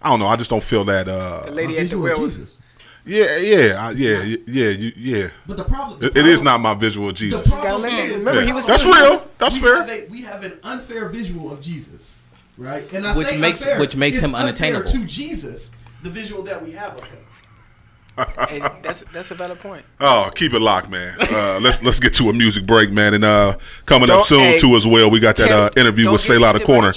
I don't know. I just don't feel that. Uh,
The lady at the
visual
well was.
Jesus.
Yeah, yeah, I, yeah, yeah, yeah, you, yeah.
But the problem. the
It, it is not my visual of
The
Jesus.
problem
let that-
is,
remember,
the
he was
That's real. That's
we
fair.
Have a, we have an unfair visual of Jesus, right? And I
Which
say
makes-
unfair,
which makes him unattainable.
to Jesus. The visual that we have of him. <laughs>
Hey, that's that's a valid point.
Oh, keep it locked, man. Uh, let's let's get to a music break, man. And uh, coming up
Don't-
soon
hey,
too as well. We got that uh, interview with
get
Selah the
tempted
Corner.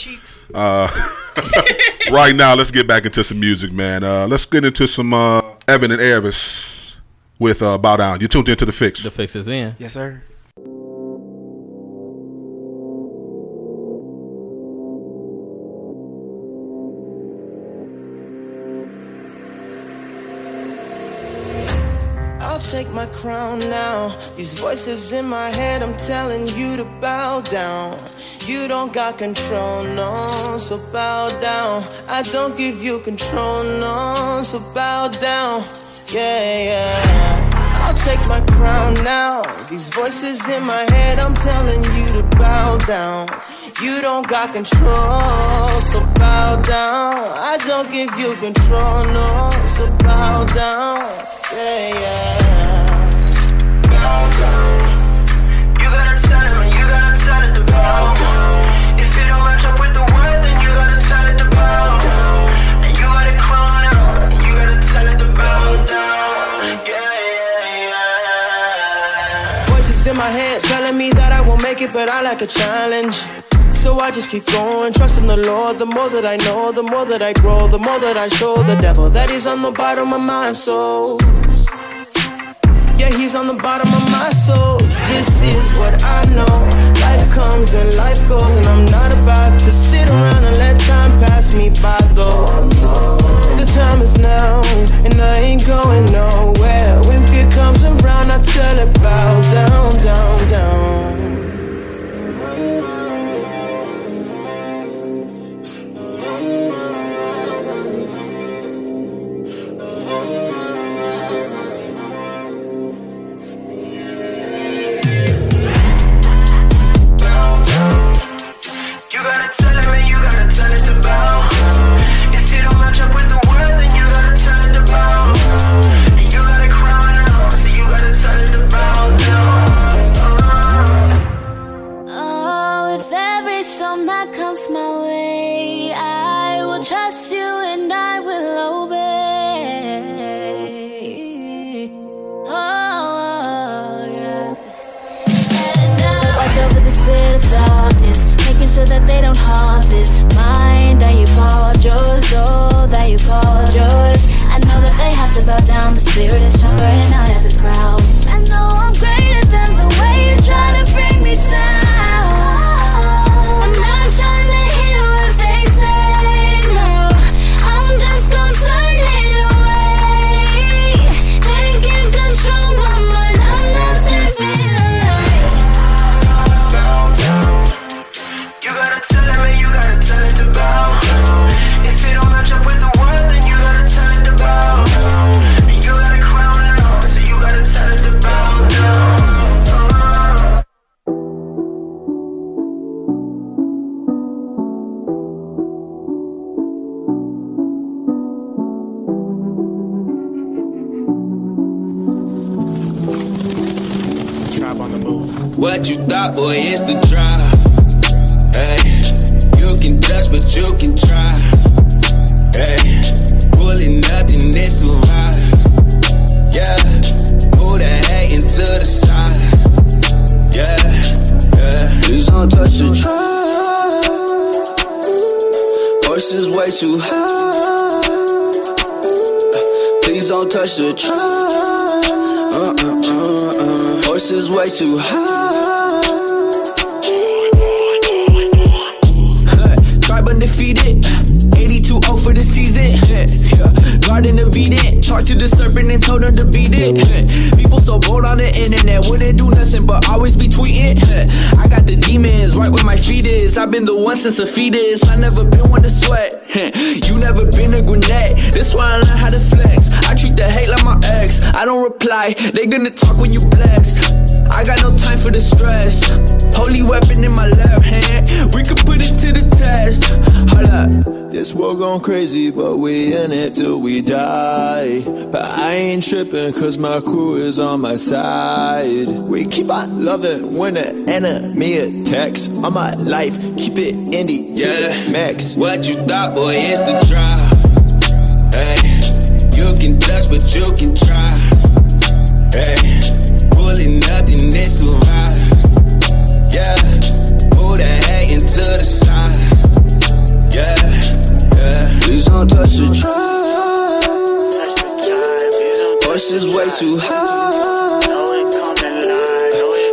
Uh, <laughs> right now, let's get back into some music, man. Uh, let's get into some uh, Evan and Elvis with uh, Bow Down. You tuned into the fix.
The fix is in.
Yes, sir.
Take my crown now. These voices in my head, I'm telling you to bow down. You don't got control, no, so bow down. I don't give you control, no, so bow down. Yeah, yeah. I'll take my crown now. These voices in my head, I'm telling you to bow down. You don't got control, so bow down. I don't give you control, no, so bow down. Yeah, yeah. Make it, but I like a challenge. So I just keep going, trusting the Lord. The more that I know, the more that I grow, the more that I show the devil that he's on the bottom of my soul. Yeah, he's on the bottom of my soul. This is what I know. Life comes and life goes, and I'm not about to sit around and let time pass me by though. The time is now, and I ain't going nowhere. When fear comes around, I tell it bow down, down, down.
Sure that they don't harm this mind that you call yours, oh, that you call yours. I know that they have to bow down, the spirit is stronger and I have the crown. I know I'm greater than the way you try to What
you
thought, boy, it's the drive. Hey, you can touch, but you can try. Hey, pulling up and they survive. Yeah, move that hate into the side. Yeah, yeah. Please don't touch the drive. Horse is way too high. Please don't touch the drive. Uh, Horse is way too high. <laughs> Tribe undefeated. 82 0 for the season. <laughs> Yeah. Garden of Eden. Talked to the serpent and told him to beat it. <laughs> People so bold on the internet. Wouldn't do nothing but always be tweeting. I got the demons right where my feet is. I've been the one since a fetus. I never been one to sweat. You never been a grenade. This why I learned how to flex. I don't reply. They gonna talk when you bless. I got no time for the stress. Holy weapon in my left hand. We could put it to the test. Hold up.
This world gone crazy, but we in it till we die. But I ain't tripping, cause my crew is on my side. We keep on loving when the enemy attacks. On my life, keep it indie.
Yeah.
Max.
What you thought, boy, it's the drive. Hey, you can touch, but you can try. Hey, pulling up and they survive. Yeah, move that hate into the side. Yeah, yeah.
Please don't touch the drive. Horse is way too high.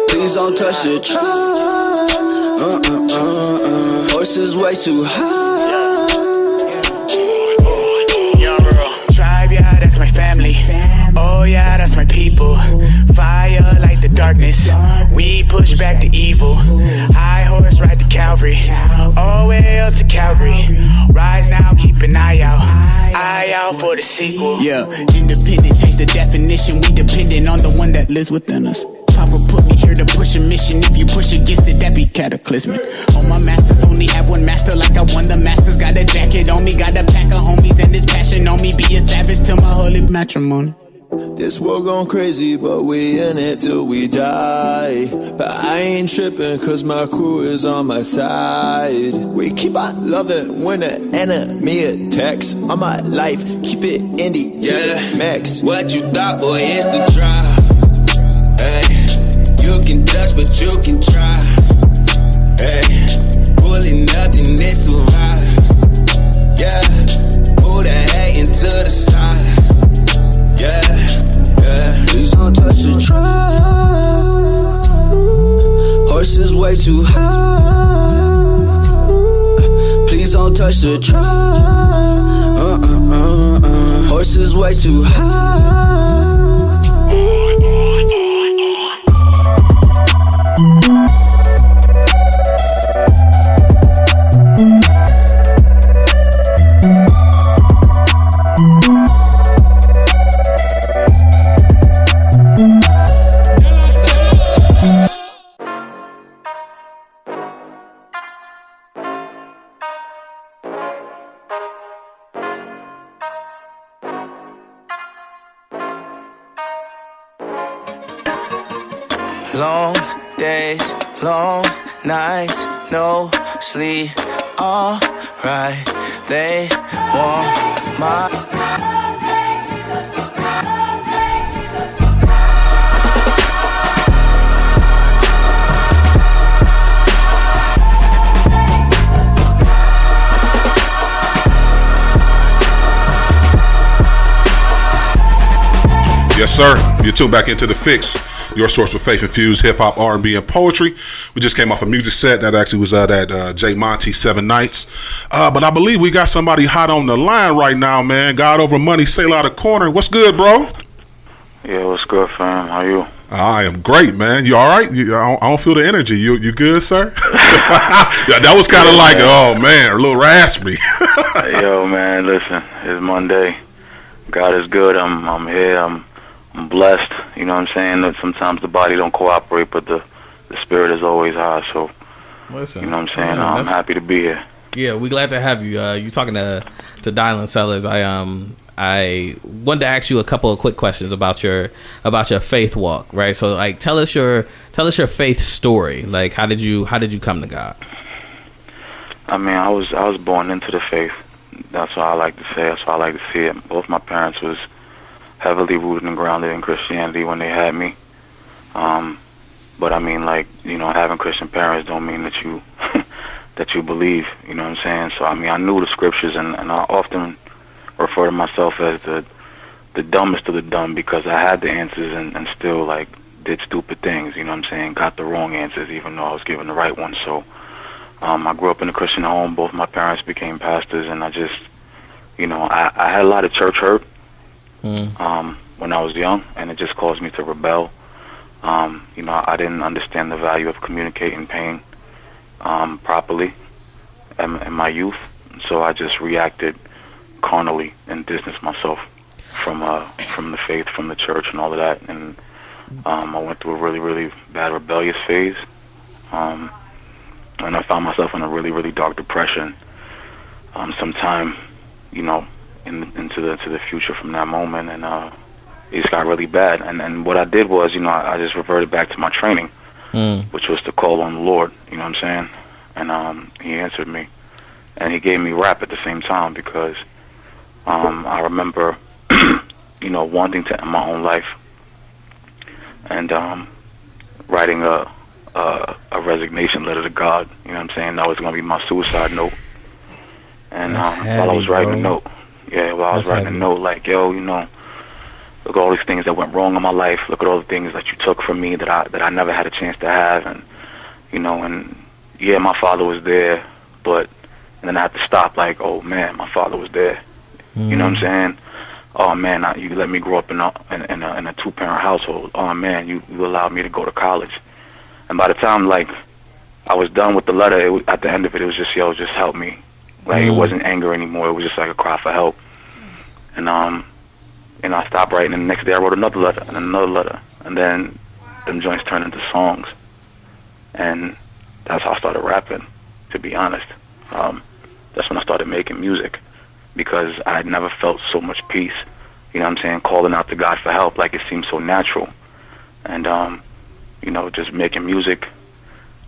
Please don't touch the drive. Uh, uh, uh, uh. Horse way too high.
Tribe, yeah, that's my family. Oh, yeah, that's my people.
fight the darkness. We push back the evil. High horse ride to Calvary. All way up to Calgary. Rise now, keep an eye out. Eye out for the sequel.
Yeah, independent, change the definition. We dependent on the one that lives within us. Papa put me here to push a mission. If you push against it, that be cataclysmic. All my masters only have one master, like I won the masters. Got a jacket on me, got a pack of homies, and this passion on me. Be a savage till my holy matrimony.
This world gone crazy, but we in it till we die. But I ain't tripping, cause my crew is on my side. We keep on loving when the enemy attacks. On my life, keep it indie,
Yeah.
max.
What you thought, boy, it's the drive. Hey, you can touch, but you can try. Hey, pulling up and it's a ride. Yeah, pull that hate into the side. Yeah.
The truck. Horses way too high. Please don't touch the truck. Uh, uh, uh, uh. Horses way too high.
Nights, no sleep. Alright, they want my.
Yes, sir. You're tuned back into the fix. Your source for faith infused hip hop, R and B, and poetry. We just came off a music set that actually was uh, that uh, Jay Monty Seven Nights. Uh, but I believe we got somebody hot on the line right now, man. God over money, Selah the Corner. What's good, bro?
Yeah, what's good, fam? How you?
I am great, man. You all right? You, I, don't, I don't feel the energy. You you good, sir? <laughs> yeah, that was kind of like, oh man, a little raspy. <laughs>
Yo, man, listen, it's Monday. God is good. I'm I'm here. I'm I'm blessed. You know what I'm saying? That sometimes the body don't cooperate, but the the spirit is always high. So
Listen,
you know what I'm saying?
yeah,
I'm happy to be here.
Yeah, we glad to have you. Uh, you talking to to Dylan Sellers. I um I wanted to ask you a couple of quick questions about your about your faith walk, right? So like tell us your tell us your faith story. Like how did you how did you come to God?
I mean, I was I was born into the faith. That's what I like to say. That's what I like to see it. Both my parents was heavily rooted and grounded in Christianity when they had me. Um, but I mean, like you know, having Christian parents don't mean that you <laughs> that you believe. You know what I'm saying? So I mean, I knew the scriptures, and, and I often refer to myself as the the dumbest of the dumb because I had the answers and, and still like did stupid things. You know what I'm saying? Got the wrong answers even though I was given the right ones. So. Um, I grew up in a Christian home. Both my parents became pastors, and I just, you know, I, I had a lot of church hurt um, when I was young, and it just caused me to rebel. Um, you know, I didn't understand the value of communicating pain um, properly in, in my youth, so I just reacted carnally and distanced myself from uh, from the faith, from the church, and all of that. And um, I went through a really, really bad rebellious phase. Um, and I found myself in a really, really dark depression. Um, sometime, you know, in, into the to the future from that moment, and uh, it just got really bad. And and what I did was, you know, I, I just reverted back to my training, which was to call on the Lord. You know what I'm saying? And um, He answered me, and He gave me rap at the same time because um, I remember, <clears throat> you know, wanting to end my own life, and um, writing a uh, a resignation letter to God. You know what I'm saying? That was going to be my suicide note. And um, while I was writing
bro.
a note, yeah, while I was
That's
writing
heavy.
a note, like, yo, you know, look at all these things that went wrong in my life. Look at all the things that you took from me that I that I never had a chance to have, and you know, and yeah, my father was there, but and then I had to stop, like, oh man, my father was there. You know what I'm mm-hmm. saying? oh man, I, you let me grow up in a in, in a, in a two parent household. Oh man, you you allowed me to go to college. And by the time like I was done with the letter, it, at the end of it, it was just yo, just help me. Like it
Mm.
wasn't anger anymore. It was just like a cry for help. And um, and I stopped writing. And the next day, I wrote another letter and another letter, and then them joints turned into songs. And that's how I started rapping. To be honest, um, that's when I started making music because I had never felt so much peace. You know what I'm saying? Calling out to God for help, like it seemed so natural. And um, you know, just making music,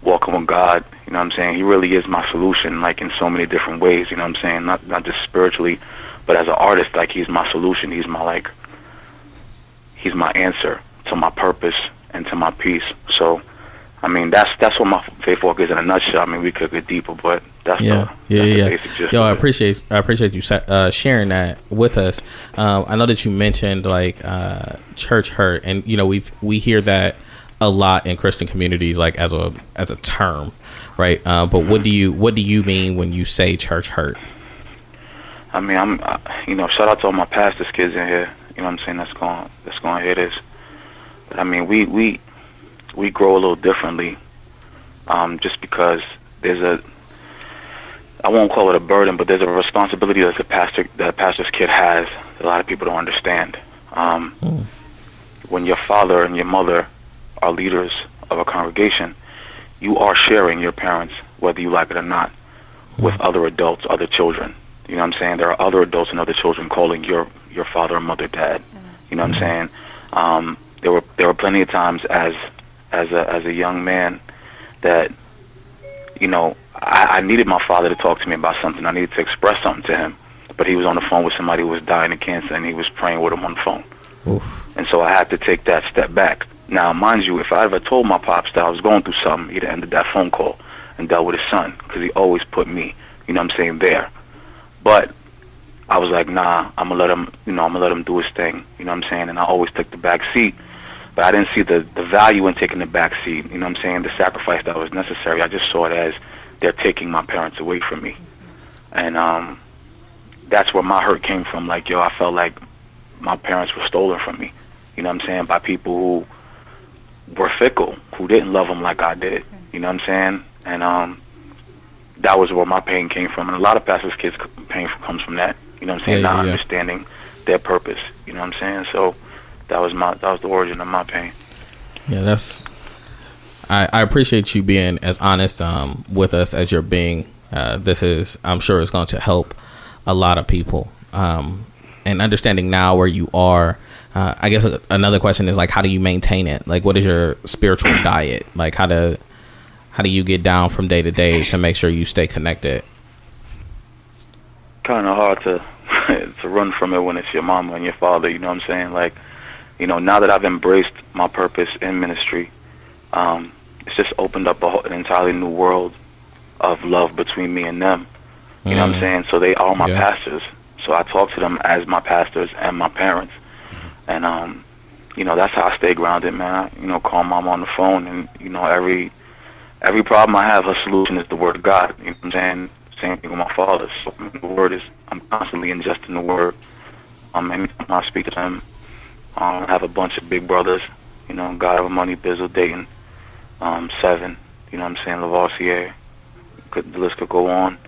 walking with God, you know what I'm saying? He really is my solution, like in so many different ways, you know what I'm saying? Not not just spiritually, but as an artist, like he's my solution. He's my like he's my answer to my purpose and to my peace. So I mean that's that's what my faith walk is in a nutshell. I mean we could get deeper, but that's
Yeah,
the,
yeah,
that's the
yeah. Yo, I appreciate I appreciate you uh, sharing that with us. Um, I know that you mentioned like uh, church hurt, and you know we've we hear that a lot in Christian communities, like as a as a term, right? Uh, but what do you what do you mean when you say church hurt?
I mean, I'm, uh, you know, shout out to all my pastors kids in here. You know what I'm saying? That's going, that's going to hear this. But I mean, we, we, we grow a little differently, um, just because there's a, I won't call it a burden, but there's a responsibility that the pastor, that a pastor's kid has that a lot of people don't understand. Um, when your father and your mother are leaders of a congregation, you are sharing your parents, whether you like it or not, with other adults, other children. You know what I'm saying? There are other adults and other children calling your your father or mother dad. You know what I'm saying? Um, there were there were plenty of times as as a as a young man that you know I, I needed my father to talk to me about something. I needed to express something to him, but he was on the phone with somebody who was dying of cancer, and he was praying with him on the phone. And so I had to take that step back. Now, mind you, if I ever told my pops that I was going through something, he'd have ended that phone call and dealt with his son because he always put me, you know what I'm saying, there. But I was like, nah, I'm gonna let him, you know, I'm gonna let him do his thing, you know what I'm saying? And I always took the back seat. But I didn't see the, the value in taking the back seat, you know what I'm saying, the sacrifice that was necessary. I just saw it as they're taking my parents away from me. And um, that's where my hurt came from. Like, yo, I felt like my parents were stolen from me, you know what I'm saying, by people who were fickle, who didn't love them like I did, you know what I'm saying? And um, that was where my pain came from. And a lot of pastors' kids' pain comes from that, you know what I'm saying,
Yeah,
not
yeah, yeah.
understanding their purpose, you know what I'm saying? So that was my that was the origin of my pain.
Yeah, that's. I, I appreciate you being as honest um, with us as you're being. Uh, this is, I'm sure, is going to help a lot of people. Um, and understanding now where you are, uh, I guess another question is like, how do you maintain it? Like, what is your spiritual diet? Like, how to how do you get down from day to day to make sure you stay connected?
kind of hard to <laughs> to run from it when it's your mama and your father. You know what I'm saying? Like, you know, now that I've embraced my purpose in ministry, um, it's just opened up whole, an entirely new world of love between me and them. You know what I'm
Mm.
saying? So they are my
Yeah.
pastors. So I talk to them as my pastors and my parents. And um, you know, that's how I stay grounded, man. I, you know, call mom on the phone and you know, every every problem I have, her solution is the word of God. You know what I'm saying? Same thing with my father. So the word is I'm constantly ingesting the word. Um anytime I speak to them, um, I have a bunch of big brothers, you know, God Over Money, Bizzle, Dayton, um, Seven, you know what I'm saying, Lavoisier, could, the list could go on,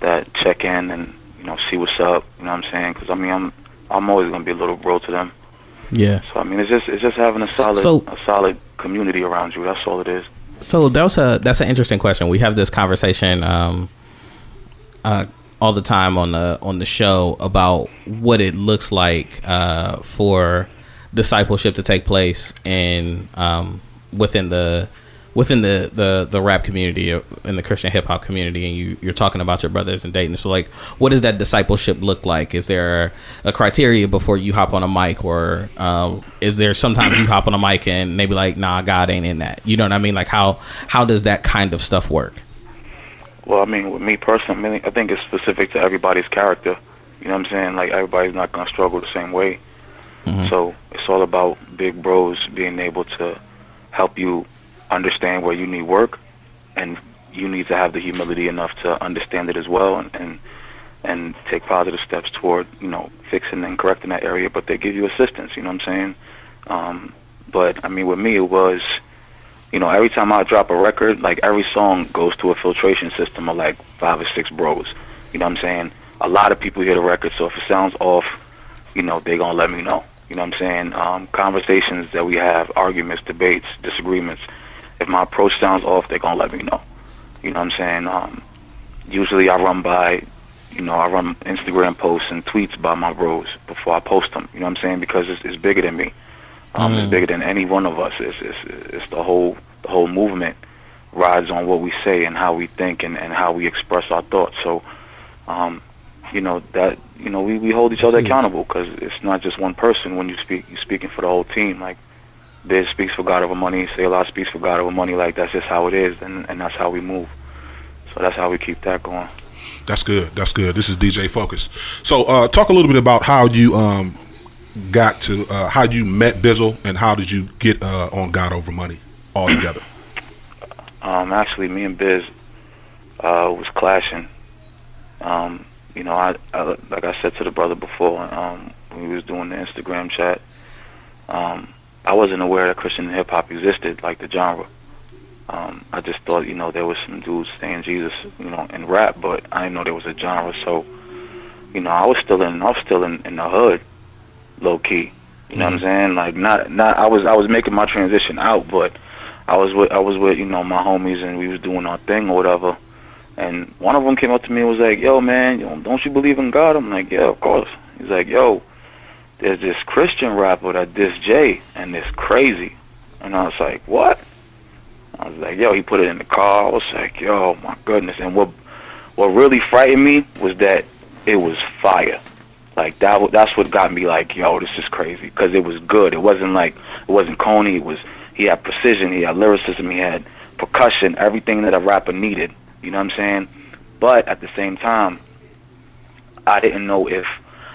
that check in and, you know, see what's up, you know what I'm saying? Because, I mean, I'm I'm always to be a little bro to them.
Yeah.
So, I mean, it's just it's just having a solid
So-
a solid community around you. That's all it is.
So that was a that's an interesting question. We have this conversation um, uh, all the time on the on the show about what it looks like uh, for discipleship to take place in um, within the within the, the, the rap community uh, in the Christian hip hop community, and you you're talking about your brothers and dating. So like, what does that discipleship look like? Is there a criteria before you hop on a mic, or um, is there sometimes you hop on a mic and maybe like, nah, God ain't in that. You know what I mean? Like how how does that kind of stuff work?
Well, I mean, with me personally, I think it's specific to everybody's character. You know what I'm saying? Like everybody's not gonna struggle the same way. So it's all about big bros being able to help you understand where you need work, and you need to have the humility enough to understand it as well, and, and and take positive steps toward you know fixing and correcting that area. But they give you assistance. You know what I'm saying? Um, but I mean, with me, it was you know every time I drop a record, like every song goes to a filtration system of like five or six bros. You know what I'm saying? A lot of people hear the record, so if it sounds off, you know they gonna let me know. You know what I'm saying? Um, conversations that we have, arguments, debates, disagreements. If my approach sounds off, they're gonna let me know. You know what I'm saying? Um, usually I run by, you know, I run Instagram posts and tweets by my bros before I post them. You know what I'm saying? Because it's, it's bigger than me. Um, It's
Mm.
bigger than any one of us. It's, it's, it's the whole the whole movement rides on what we say and how we think and, and how we express our thoughts. So, um, you know that you know we, we hold each other accountable because it's not just one person when you speak. You're speaking for the whole team. Like Biz speaks for God over money. Selah speaks for God over money. Like that's just how it is, and and that's how we move. So that's how we keep that going.
That's good. That's good. This is DJ Focus. So, uh, talk a little bit about how you um, got to uh, how you met Bizzle and how did you get uh, on God Over Money all together. <clears throat>
Um, actually, me and Biz uh, was clashing. Um, you know, I, I like I said to the brother before um, when we was doing the Instagram chat. Um, I wasn't aware that Christian hip hop existed, like the genre. Um, I just thought, you know, there was some dudes saying Jesus, you know, in rap, but I didn't know there was a genre. So, you know, I was still in, I was still in, in the hood, low key. You know what I'm saying? Like, not, not. I was, I was making my transition out, but I was with, I was with, you know, my homies, and we was doing our thing or whatever. And one of them came up to me and was like, "Yo, man, you know, don't you believe in God?" I'm like, "Yeah, of course." He's like, "Yo, there's this Christian rapper that diss Jay, and this crazy." And I was like, "What?" I was like, "Yo," he put it in the car. I was like, "Yo, my goodness!" And what what really frightened me was that it was fire. Like that. That's what got me like, "Yo, this is crazy," because it was good. It wasn't like it wasn't Coney. It was he had precision. He had lyricism. He had percussion. Everything that a rapper needed. You know what I'm saying? But at the same time, I didn't know if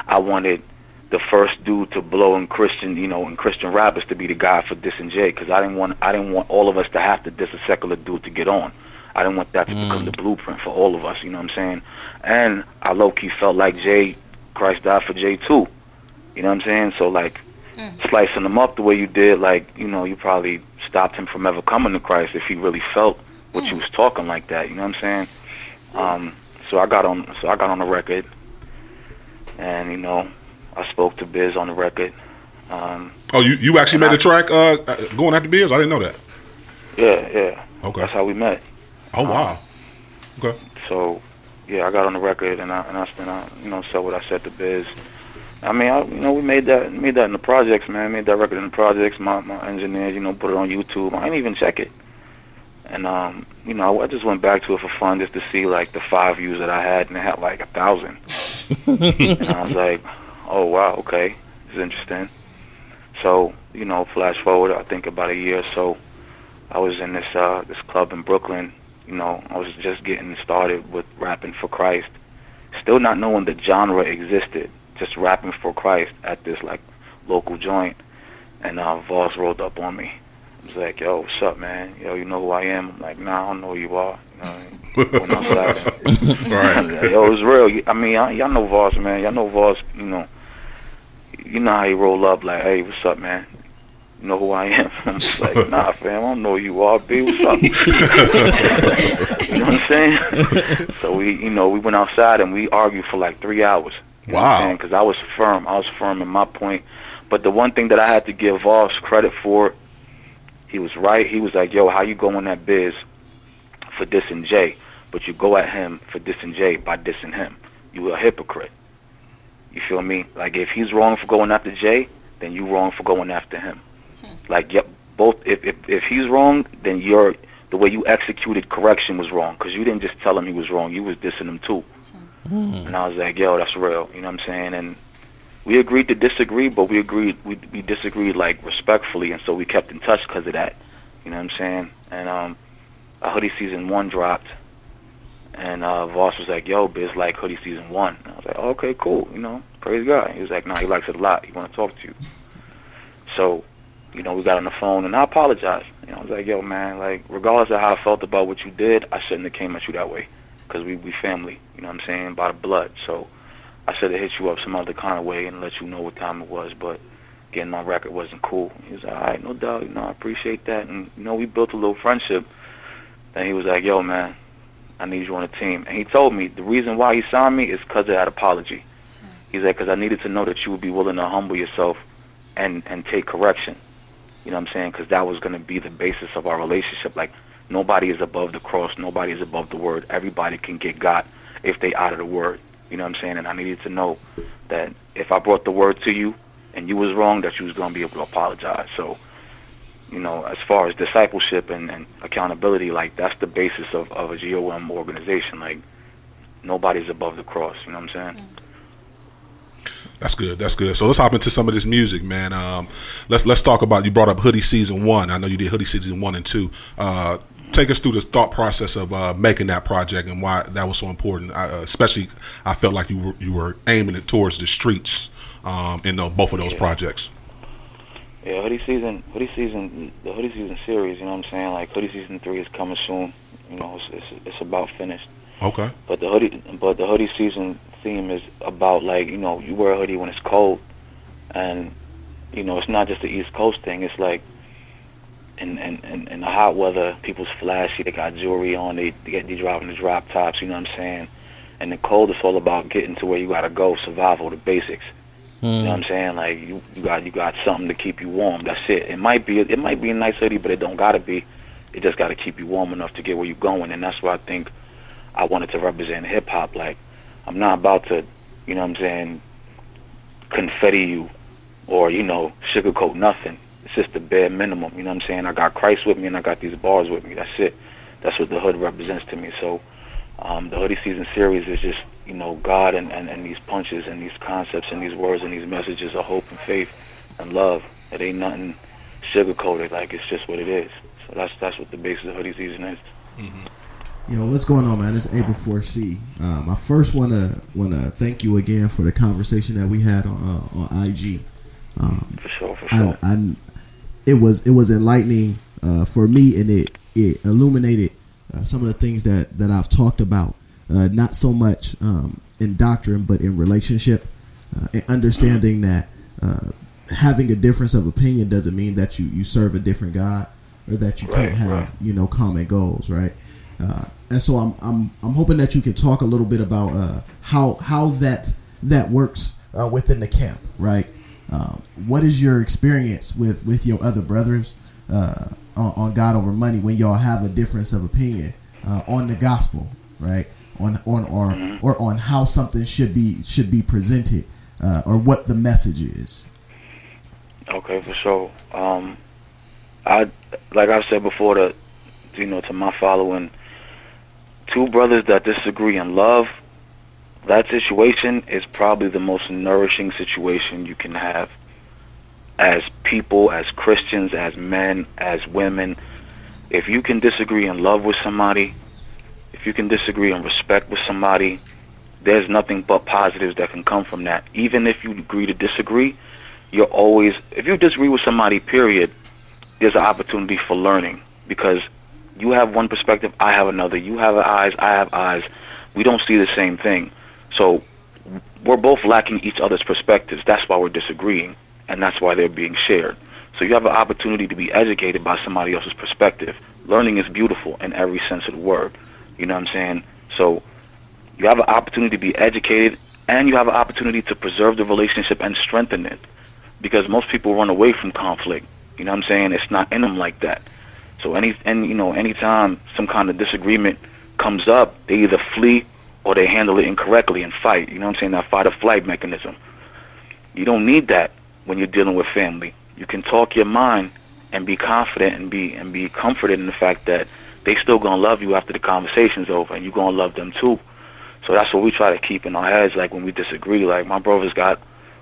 I wanted the first dude to blow in Christian, you know, in Christian rappers to be the guy for dissing Jay, because I didn't want I didn't want all of us to have to diss a secular dude to get on. I didn't want that to become the mm. blueprint for all of us. You know what I'm saying? And I low key felt like Jay, Christ died for Jay too. You know what I'm saying? So like mm. slicing him up the way you did, like you know, you probably stopped him from ever coming to Christ if he really felt what you mm. was talking like that. You know what I'm saying? Um, so I got on, so I got on the record, and you know, I spoke to Biz on the record. Um,
Oh, you, you actually made a track uh, uh, going after Biz? I didn't know that.
yeah, yeah.
Okay.
That's how we met.
Oh wow. Okay.
So, yeah, I got on the record and I and I, and I you know said what I said to Biz. I mean, I, you know, we made that made that in the projects, man. Made that record in the projects. My my engineers, you know, put it on YouTube. I didn't even check it. And um, you know, I just went back to it for fun, just to see like the five views that I had, and it had like a thousand. <laughs> and I was like, oh wow, okay, it's interesting. So, you know, flash forward, I think about a year or so, I was in this uh this club in Brooklyn. You know, I was just getting started with rapping for Christ, still not knowing the genre existed. Just rapping for Christ at this like local joint, and uh, Voss rolled up on me. He was like, "Yo, what's up, man? Yo, you know who I am?" I'm like, "Nah, I don't know who you are." You know, what I mean? <laughs> Went outside. Yo, it was real. I mean, y'all know Voss, man. Y'all know Voss. You know, you know how he roll up. Like, hey, what's up, man? You know who I am? <laughs> I'm like, nah, <laughs> fam, I don't know who you are, B. What's up? <laughs> you know what I'm saying? so we, you know, we went outside and we argued for like three hours.
Wow.
Because I was firm. I was firm in my point. But the one thing that I had to give Voss credit for, he was right. He was like, yo, how you go in that biz for dissing Jay, but you go at him for dissing Jay by dissing him. You a hypocrite. You feel me? Like if he's wrong for going after Jay, then you wrong for going after him. Like yep, both. If if if he's wrong, then you're the way you executed correction was wrong because you didn't just tell him he was wrong. You was dissing him too. And I was like, yo, that's real. You know what I'm saying? And we agreed to disagree, but we agreed we we disagreed like respectfully, and so we kept in touch because of that. You know what I'm saying? And um, a hoodie season one dropped, and uh, Voss was like, "Yo, Biz like hoodie season one." And I was like, oh, "Okay, cool. You know, praise God." He was like, "No, he likes it a lot. He want to talk to you." So, you know, we got on the phone, and I apologized. You know, I was like, "Yo, man, like, regardless of how I felt about what you did, I shouldn't have came at you that way, because we we family. You know what I'm saying? By the blood. So I should have hit you up some other kind of way and let you know what time it was, but getting on record wasn't cool. He was like, all right, no doubt, you know, I appreciate that. And, you know, we built a little friendship. Then he was like, yo, man, I need you on the team. And he told me the reason why he signed me is because of that apology. He said, because I needed to know that you would be willing to humble yourself and, and take correction. You know what I'm saying? Because that was going to be the basis of our relationship. Like, nobody is above the cross. Nobody is above the word. Everybody can get God if they out of the word. You know what I'm saying? And I needed to know that if I brought the word to you and you was wrong, that you was gonna be able to apologize. So, you know, as far as discipleship and, and accountability, like that's the basis of, of a GOM organization. Like nobody's above the cross. You know what I'm saying?
That's good. That's good. So let's hop into some of this music, man. Um, let's let's talk about. You brought up Hoodie season one. I know you did Hoodie season one and two. Uh, take us through the thought process of uh, making that project and why that was so important. I, uh, especially, I felt like you were you were aiming it towards the streets um, in the, both of those
Yeah.
projects.
Yeah, hoodie season, hoodie season, the hoodie season series. You know what I'm saying? Like hoodie season three is coming soon. You know, it's it's, it's about finished.
Okay.
But the hoodie, but the hoodie season theme is about like you know you wear a hoodie when it's cold, and you know it's not just the East Coast thing. It's like in in in, in the hot weather, people's flashy. They got jewelry on. They they get they driving the drop tops. You know what I'm saying? And the cold, it's all about getting to where you gotta go, survival, the basics. You know what I'm saying? Like you, you got you got something to keep you warm. That's it. It might be it might be a nice hoodie, but it don't gotta be. It just gotta keep you warm enough to get where you're going, and that's why I think I wanted to represent hip hop. Like I'm not about to, you know what I'm saying, confetti you or you know sugarcoat nothing. It's just the bare minimum. You know what I'm saying? I got Christ with me, and I got these bars with me. That's it. That's what the hood represents to me. So um, the hoodie season series is just you know God and, and, and these punches and these concepts and these words and these messages of hope and faith and love. It ain't nothing sugarcoated. Like it's just what it is. So that's that's what the basis of hoodie season is.
Yo, what's going on, man? It's April 4C. Um, I first want to want to thank you again for the conversation that we had on uh, on IG. Um,
for sure, for
I, I, it was it was enlightening uh, for me, and it it illuminated uh, some of the things that that I've talked about. Uh, not so much um, in doctrine, but in relationship, uh, and understanding that uh, having a difference of opinion doesn't mean that you you serve a different God or that you can't have you know common goals, right? Uh, and so I'm I'm I'm hoping that you can talk a little bit about uh, how how that that works uh, within the camp, right? Um, what is your experience with with your other brothers uh, on, on God over money when y'all have a difference of opinion uh, on the gospel, right? On on or or on how something should be should be presented uh, or what the message is.
Okay, for sure. Um, I like I said before, to you know, to my following, two brothers that disagree in love, that situation is probably the most nourishing situation you can have as people, as Christians, as men, as women. If you can disagree in love with somebody, if you can disagree in respect with somebody, there's nothing but positives that can come from that. Even if you agree to disagree, you're always if you disagree with somebody period there's an opportunity for learning. Because you have one perspective i have another. You have eyes i have eyes. We don't see the same thing. So we're both lacking each other's perspectives. That's why we're disagreeing and that's why they're being shared. So you have an opportunity to be educated by somebody else's perspective. Learning is beautiful in every sense of the word you know what i'm saying so you have an opportunity to be educated and you have an opportunity to preserve the relationship and strengthen it because most people run away from conflict. You know what I'm saying? It's not in them like that. So any and you know anytime some kind of disagreement comes up, they either flee or they handle it incorrectly and fight. You know what I'm saying? That fight or flight mechanism. You don't need that when you're dealing with family. You can talk your mind and be confident and be and be comforted in the fact that they still gonna love you after the conversation's over and you're gonna love them too. So that's what we try to keep in our heads like when we disagree. Like my brother's got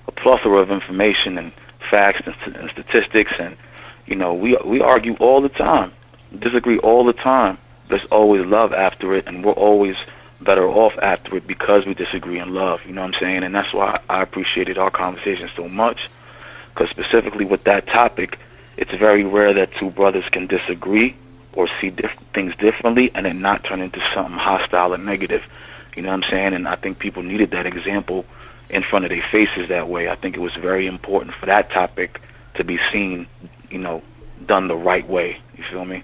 a plethora of information and facts and, st- and statistics and you know we we argue all the time disagree all the time there's always love after it and we're always better off after it because we disagree in love you know what i'm saying and that's why i appreciated our conversation so much because specifically with that topic it's very rare that two brothers can disagree or see diff- things differently and then not turn into something hostile or negative. You know what I'm saying? And I think people needed that example in front of their faces that way. I think it was very important for that topic to be seen, you know, done the right way. You feel me?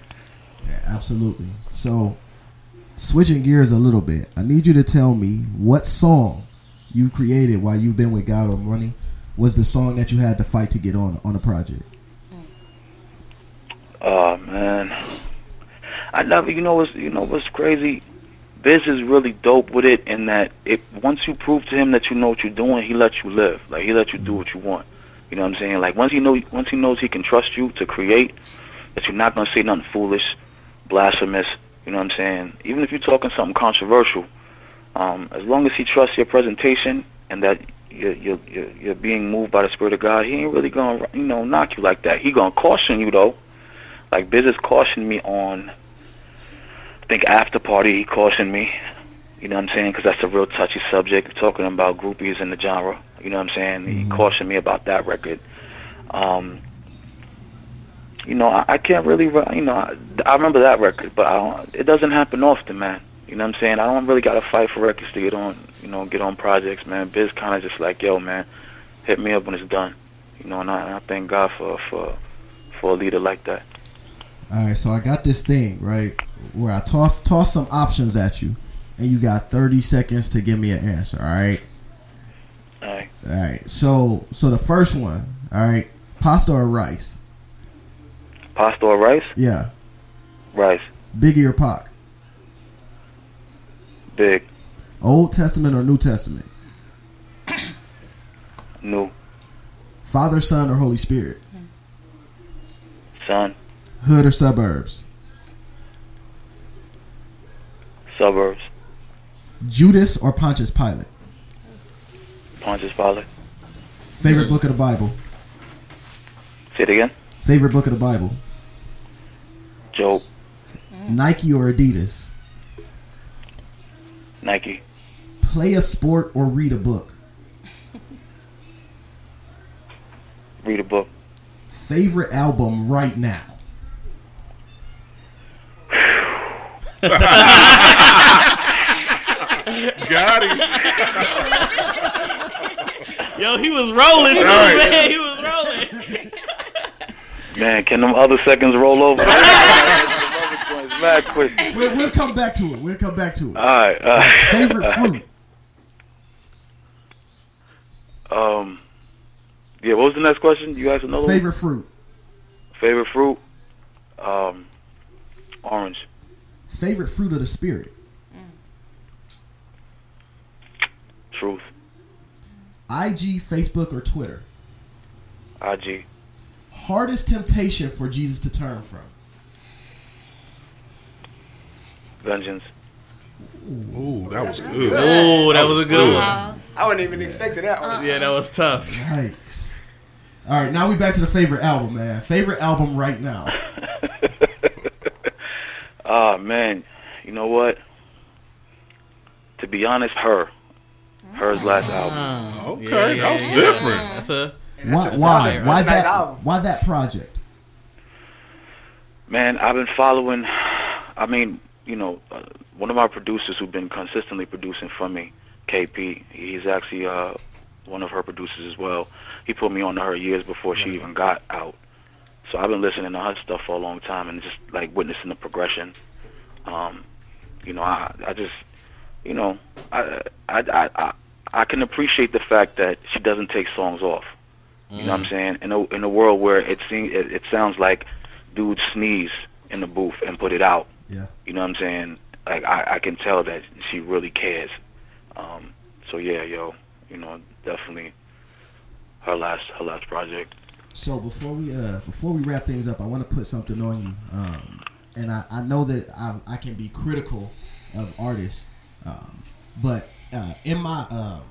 Yeah, absolutely. So, switching gears a little bit, I need you to tell me what song you created while you've been with God Over Money was the song that you had to fight to get on on a project.
Oh man, I never. You know what's you know what's crazy? Biz is really dope with it in that it once you prove to him that you know what you're doing, he lets you live. Like he lets you do what you want. You know what I'm saying? Like once he know once he knows he can trust you to create, that you're not gonna say nothing foolish, blasphemous. You know what I'm saying? Even if you're talking something controversial, um, as long as he trusts your presentation and that you're, you're you're being moved by the spirit of God, he ain't really gonna you know knock you like that. He gonna caution you though. Like has cautioned me on. I think after party he cautioned me. You know what I'm saying? Because that's a real touchy subject, talking about groupies in the genre. You know what I'm saying? He cautioned me about that record. Um, you know, I, I can't really, you know, I, I remember that record, but I don't, it doesn't happen often, man. You know what I'm saying? I don't really got to fight for records to get on, you know, get on projects, man. Biz kind of just like, yo, man, hit me up when it's done. You know, and I, and I thank God for for for a leader like that.
All right, so I got this thing right where I toss toss some options at you, and you got thirty seconds to give me an answer. All right.
All right.
All right. So so the first one. All right. Pasta or rice?
Pasta or rice?
Yeah.
Rice.
Biggie or Pac?
Big.
Old Testament or New Testament?
New.
Father, Son, or Holy Spirit?
Son.
Hood or suburbs?
Suburbs.
Judas or Pontius Pilate?
Pontius Pilate.
Favorite book of the Bible?
Say it again.
Favorite book of the Bible?
Job.
Nike or Adidas?
Nike.
Play a sport or read a book?
Read a book.
Favorite album right now? <laughs>
Got him.
Yo, he was rolling too,
All right.
man. He was rolling.
Man, can them other seconds roll over? <laughs> Mad quick.
We'll, we'll come back to it. We'll come back to it.
All right. All right.
Favorite fruit? <laughs>
Um. Yeah. What was the next question? You asked another
Favorite fruit?
Favorite fruit. Um. Orange.
Favorite fruit of the spirit?
Truth.
IG, Facebook, or Twitter?
IG.
Hardest temptation for Jesus to turn from?
Vengeance.
Ooh, that was good.
Ooh, that was a good one.
I wasn't even expecting that one.
Yeah, that was tough.
Yikes. All right, now we back to the favorite album, man. Favorite album right now? <laughs>
Ah man, you know what? To be honest, her. Her's last album.
Okay, that was different.
That's a
Why? Why? Why that? Why that project?
Man, I've been following. I mean, you know, uh, one of my producers who've been consistently producing for me, KP. He's actually uh, one of her producers as well. He put me on to her years before she even got out. So I've been listening to her stuff for a long time and just like witnessing the progression. Um, you know, I I just, you know, I I I I, I can appreciate the fact that she doesn't take songs off. You know what I'm saying? In a in a world where it seems it, it sounds like dudes sneeze in the booth and put it out.
Yeah.
You know what I'm saying? Like I, I can tell that she really cares. Um, so yeah, yo, you know, definitely her last her last project.
So before we uh before we wrap things up, I want to put something on you. Um, and I, I know that I, I can be critical of artists, um, but uh, in my um,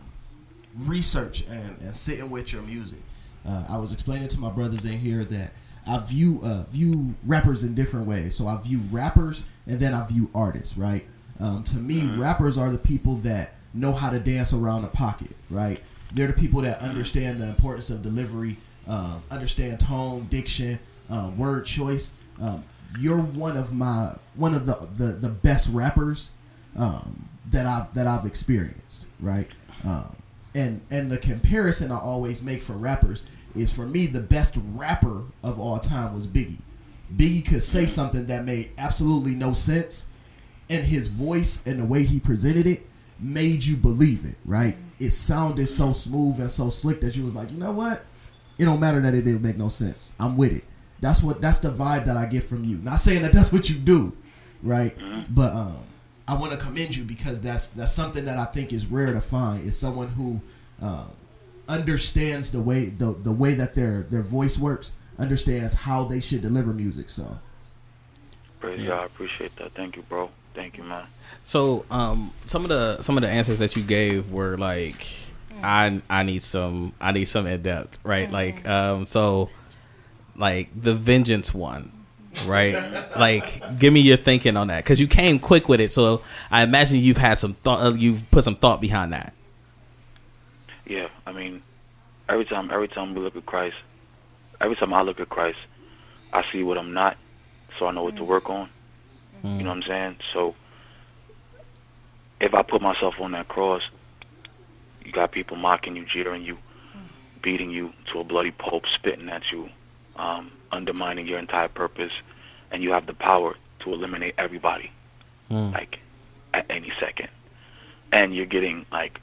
research and, and sitting with your music, uh, I was explaining to my brothers in here that I view uh, view rappers in different ways. So I view rappers and then I view artists. Right? Um, to me, rappers are the people that know how to dance around the pocket. Right? They're the people that understand the importance of delivery, um, understand tone, diction, um, word choice. Um, you're one of my one of the the, the best rappers um, that I've that I've experienced, right? Um, and and the comparison I always make for rappers is for me the best rapper of all time was Biggie. Biggie could say something that made absolutely no sense, and his voice and the way he presented it made you believe it, right? It sounded so smooth and so slick that you was like, you know what? It don't matter that it didn't make no sense. I'm with it. That's what that's the vibe that I get from you. Not saying that that's what you do, right? But um, I want to commend you because that's that's something that I think is rare to find. Is someone who um, understands the way the the way that their their voice works, understands how they should deliver music. So
Praise God, I appreciate that. Thank you, bro. Thank you, man.
So, um, some of the some of the answers that you gave were like, I I need some I need some in depth, right? Like, um, so, like the vengeance one, right? <laughs> like, give me your thinking on that because you came quick with it. So, I imagine you've had some thought, uh, you've put some thought behind that.
Yeah, I mean, every time every time we look at Christ, every time I look at Christ, I see what I'm not, so I know what to work on. You know what I'm saying? So if I put myself on that cross, you got people mocking you, jeering you, beating you to a bloody pulp, spitting at you, um, undermining your entire purpose, and you have the power to eliminate everybody, like at any second. And you're getting like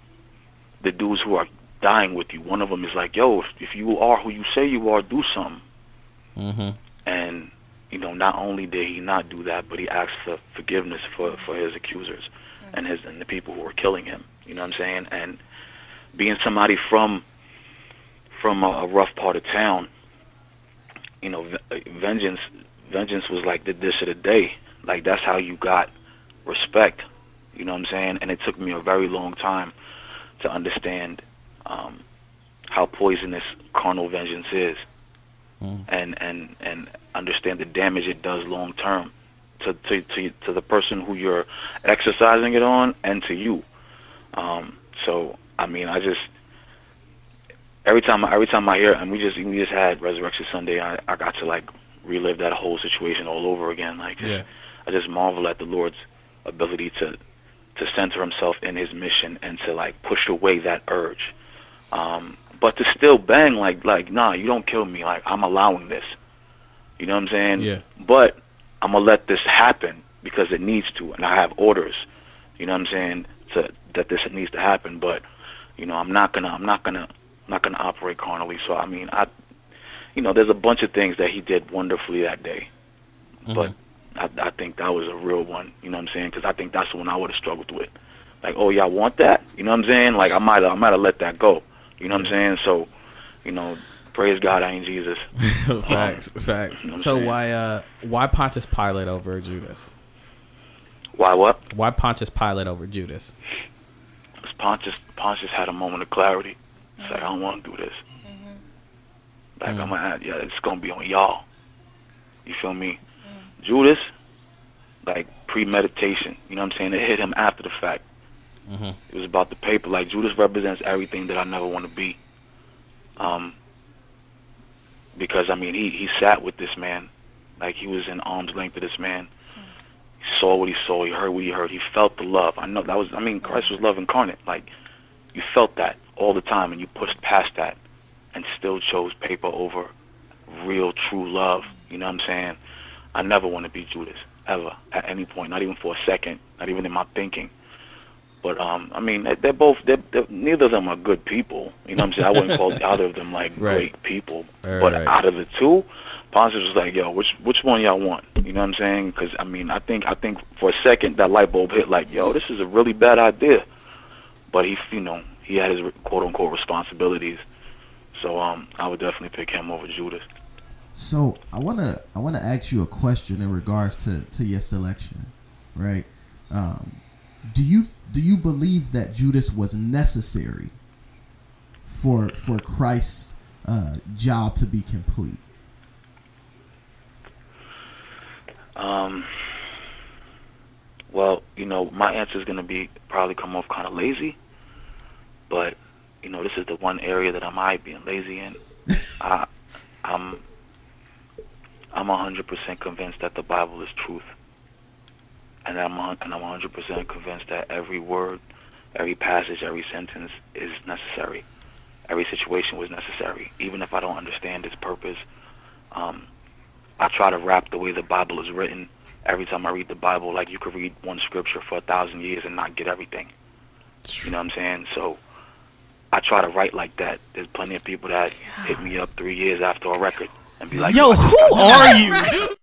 the dudes who are dying with you. One of them is like, "Yo, if, if you are who you say you are, do something."
Mm-hmm.
and you know not only did he not do that but he asked for forgiveness for for his accusers and his and the people who were killing him you know what i'm saying and being somebody from from a, a rough part of town you know v- vengeance vengeance was like the dish of the day. Like that's how you got respect. You know what i'm saying? And it took me a very long time to understand um how poisonous carnal vengeance is. And and and understand the damage it does long term to, to to to the person who you're exercising it on and to you. Um, so I mean, I just every time every time I hear and we just we just had Resurrection Sunday, I I got to like relive that whole situation all over again. Like
Yeah.
I just marvel at the Lord's ability to to center himself in his mission and to like push away that urge. Um, but to still bang like like nah, you don't kill me. Like I'm allowing this. You know what I'm saying?
Yeah.
But I'm gonna let this happen because it needs to, and I have orders. You know what I'm saying? To that this needs to happen, but you know I'm not gonna I'm not gonna I'm not gonna operate carnally. So I mean I, you know, there's a bunch of things that he did wonderfully that day, but I, I think that was a real one. You know what I'm saying? Because I think that's the one I would have struggled with. Like, oh y'all want that? You know what I'm saying? Like I might I might have let that go. You know what I'm saying? So, you know, praise God, I ain't Jesus. <laughs>
facts, facts. So why uh why Pontius Pilate over Judas?
Why what?
Why Pontius Pilate over Judas?
Pontius Pontius had a moment of clarity. It's like I don't want to do this. Like I'm gonna, yeah, it's gonna be on y'all. You feel me? Judas, like premeditation. You know what I'm saying? It hit him after the fact.
Mm-hmm.
It was about the paper. Like Judas represents everything that I never want to be. Um, because I mean, he he sat with this man, like he was in arm's length of this man. He saw what he saw. He heard what he heard. He felt the love. I know that was. I mean, Christ was love incarnate. Like you felt that all the time, and you pushed past that, and still chose paper over real, true love. You know what I'm saying? I never want to be Judas ever at any point, not even for a second, not even in my thinking. But um, I mean, they- they're both. They're, they're, neither of them are good people. You know what I'm saying? I wouldn't call <laughs> either of them like
Right.
great people.
Right,
but
right.
out of the two, Pontius was like, "Yo, which which one y'all want?" You know what I'm saying? Because I mean, I think I think for a second that light bulb hit. Like, "Yo, this is a really bad idea." But he, you know, he had his quote unquote responsibilities. So um, I would definitely pick him over Judas.
So I wanna I wanna ask you a question in regards to, to your selection, right? Um, do you do you believe that Judas was necessary for for Christ's uh, job to be complete?
Um, well, you know, my answer is going to be probably come off kind of lazy, but you know, this is the one area that I might being lazy in. <laughs> I, I'm, I'm 100% convinced that the Bible is truth. And I'm a- and I'm 100% convinced that every word, every passage, every sentence is necessary. Every situation was necessary, even if I don't understand its purpose. Um, I try to rap the way the Bible is written. Every time I read the Bible, like you could read one scripture for a thousand years and not get everything. You know what I'm saying? So I try to write like that. There's plenty of people that hit me up three years after a record and be like,
Yo, who are you, dude? <laughs>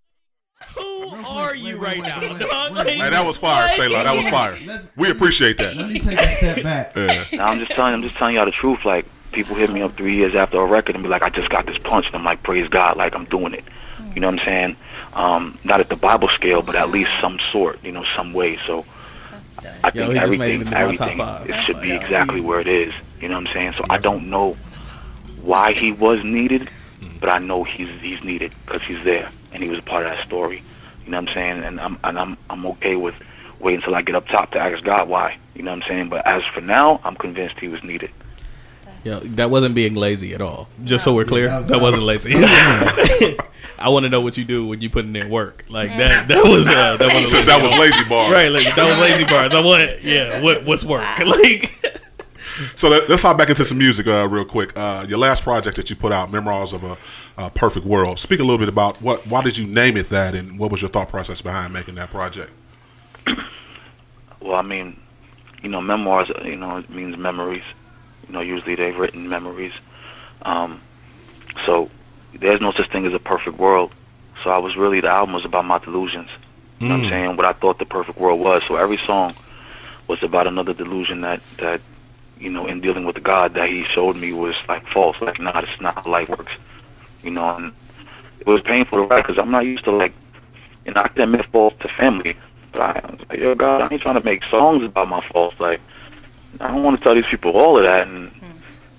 Who are you right now? <laughs>
Man, that was fire, Selah. That was <laughs> fire. We appreciate that.
Let me take a step back. <laughs>
Yeah.
No, I'm just telling. I'm just telling y'all the truth. Like people hit me up three years after a record and be like, "I just got this punch," and I'm like, "Praise God!" Like I'm doing it. You know what I'm saying? Um, not at the Bible scale, but at least some sort. You know, some way. So I
Yo,
think
he just made it
everything,
top
everything,
five.
it should be exactly where it is. You know what I'm saying? So I don't know why he was needed, but I know he's he's needed because he's there and he was a part of that story. You know what I'm saying? And I'm and I'm I'm okay with waiting until I get up top to ask God why. You know what I'm saying? But as for now, I'm convinced he was needed.
Yo, that wasn't being lazy at all. Just so we're clear,
that was-
that wasn't lazy. <laughs> <laughs> I want to know what you do when you put in work. Like that. That was uh, that <laughs> was
Since that was lazy bars.
right? Like, that was lazy bars. I want yeah. What what's work? Like
So let, let's hop back into some music uh, real quick. Uh, your last project that you put out, Memoirs of a, a Perfect World. Speak a little bit about what, why did you name it that, and what was your thought process behind making that project? <clears throat>
Well, I mean, you know, memoirs, you know, it means memories. You know, usually they've written memories. Um, so there's no such thing as a perfect world. So I was really, the album was about my delusions. You know what I'm
Mm.
saying? What I thought the perfect world was. So every song was about another delusion that, that, you know, in dealing with God that he showed me was like false. Like, nah, it's not how life works. You know, and it was painful to write because I'm not used to like, you know, I can admit faults to family, but I, I was like, yo, God, I ain't trying to make songs about my faults. Like, I don't want to tell these people all of that. And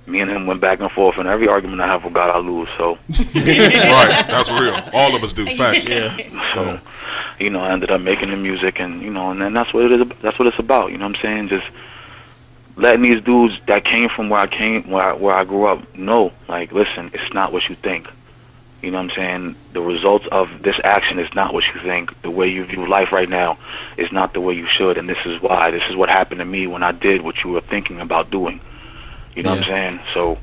me and him went back and forth, and every argument I have with God, I lose. So, <laughs>
right, that's real. All of us do. Facts. Yeah.
So, you know, I ended up making the music, and you know, and then that's what it is. That's what it's about. You know what I'm saying? Just letting these dudes that came from where I came, where I, where I grew up, know, like, listen, it's not what you think. You know what I'm saying? The results of this action is not what you think. The way you view life right now is not the way you should, and this is why. This is what happened to me when I did what you were thinking about doing. You know what I'm saying? So,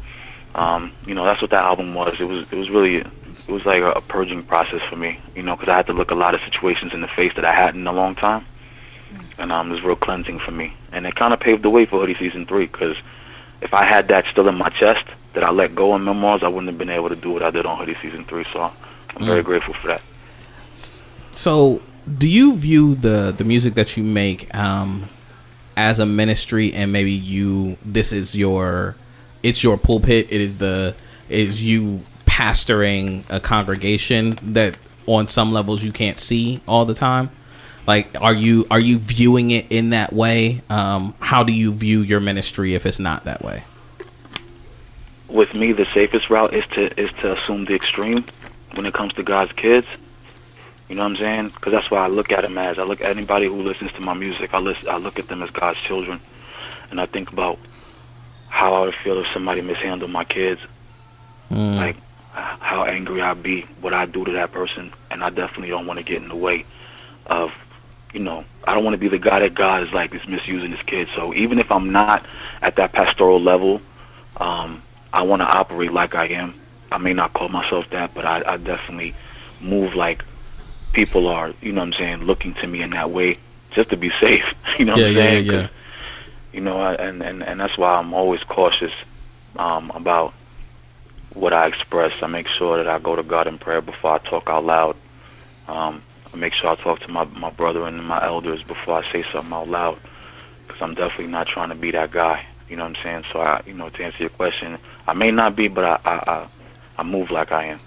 um, you know, that's what that album was. It was it was really it was like a, a purging process for me. You know, because I had to look a lot of situations in the face that I hadn't in a long time, and um, it was real cleansing for me. And it kind of paved the way for Hoodie Season Three. Because if I had that still in my chest that I let go in Memoirs, I wouldn't have been able to do what I did on Hoodie Season Three. So I'm very
Mm.
grateful for that.
So, do you view the the music that you make um, as a ministry, and maybe you this is your it's your pulpit. It is the is you pastoring a congregation that on some levels you can't see all the time. Like, are you are you viewing it in that way? Um, how do you view your ministry if it's not that way?
with me, the safest route is to is to assume the extreme when it comes to God's kids. You know what I'm saying? Because that's why I look at them as I look at anybody who listens to my music. I listen, I look at them as God's children, and I think about how I would feel if somebody mishandled my kids. Like how angry I'd be, what I'd do to that person, and I definitely don't want to get in the way of, you know, I don't want to be the guy that God is like is misusing his kids. So even if I'm not at that pastoral level, um, I want to operate like I am. I may not call myself that, but I, I definitely move like people are, you know what I'm saying, looking to me in that way just to be <laughs> safe. You know what
Yeah,
I'm
yeah,
saying?
yeah.
You know, I, and, and, and that's why I'm always cautious um, about what I express. I make sure that I go to God in prayer before I talk out loud. Um, I make sure I talk to my, my brother and my elders before I say something out loud because I'm definitely not trying to be that guy. You know what I'm saying? So, I, you know, to answer your question, I may not be, but I, I, I, I move like I am.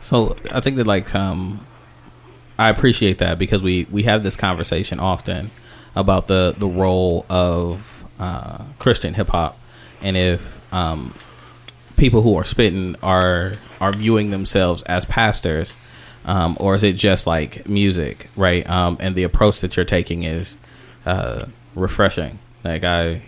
So I think that like um, I appreciate that because we we have this conversation often about the the role of uh, Christian hip hop and if um, people who are spitting are are viewing themselves as pastors. Um, or is it just like music, right? Um, and the approach that you're taking is uh, refreshing. Like I,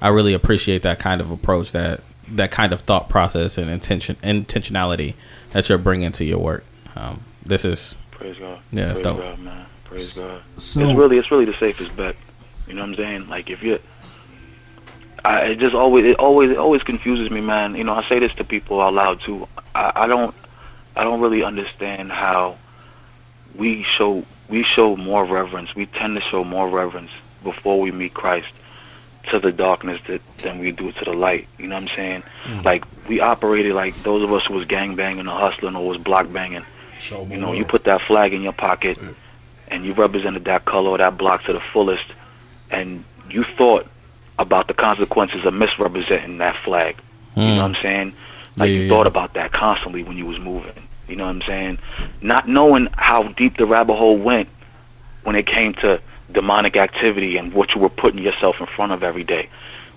I really appreciate that kind of approach, that that kind of thought process and intention intentionality that you're bringing to your work. Um, this is
Praise God.
Yeah, it's
Praise
dope.
God, man. Praise God.
So-
it's really, it's really the safest bet. You know what I'm saying? Like if you, I it just always, it always, it always confuses me, man. You know, I say this to people out loud too. I, I don't, I don't really understand how we show, we show more reverence. We tend to show more reverence before we meet Christ to the darkness that, than we do to the light. You know what I'm saying? Like we operated like those of us who was gang banging or hustling or was block banging. You know, you put that flag in your pocket and you represented that color or that block to the fullest and you thought about the consequences of misrepresenting that flag. You know what I'm saying? Like
Yeah,
you
yeah,
thought about that constantly when you was moving. You know what I'm saying? Not knowing how deep the rabbit hole went when it came to demonic activity and what you were putting yourself in front of every day.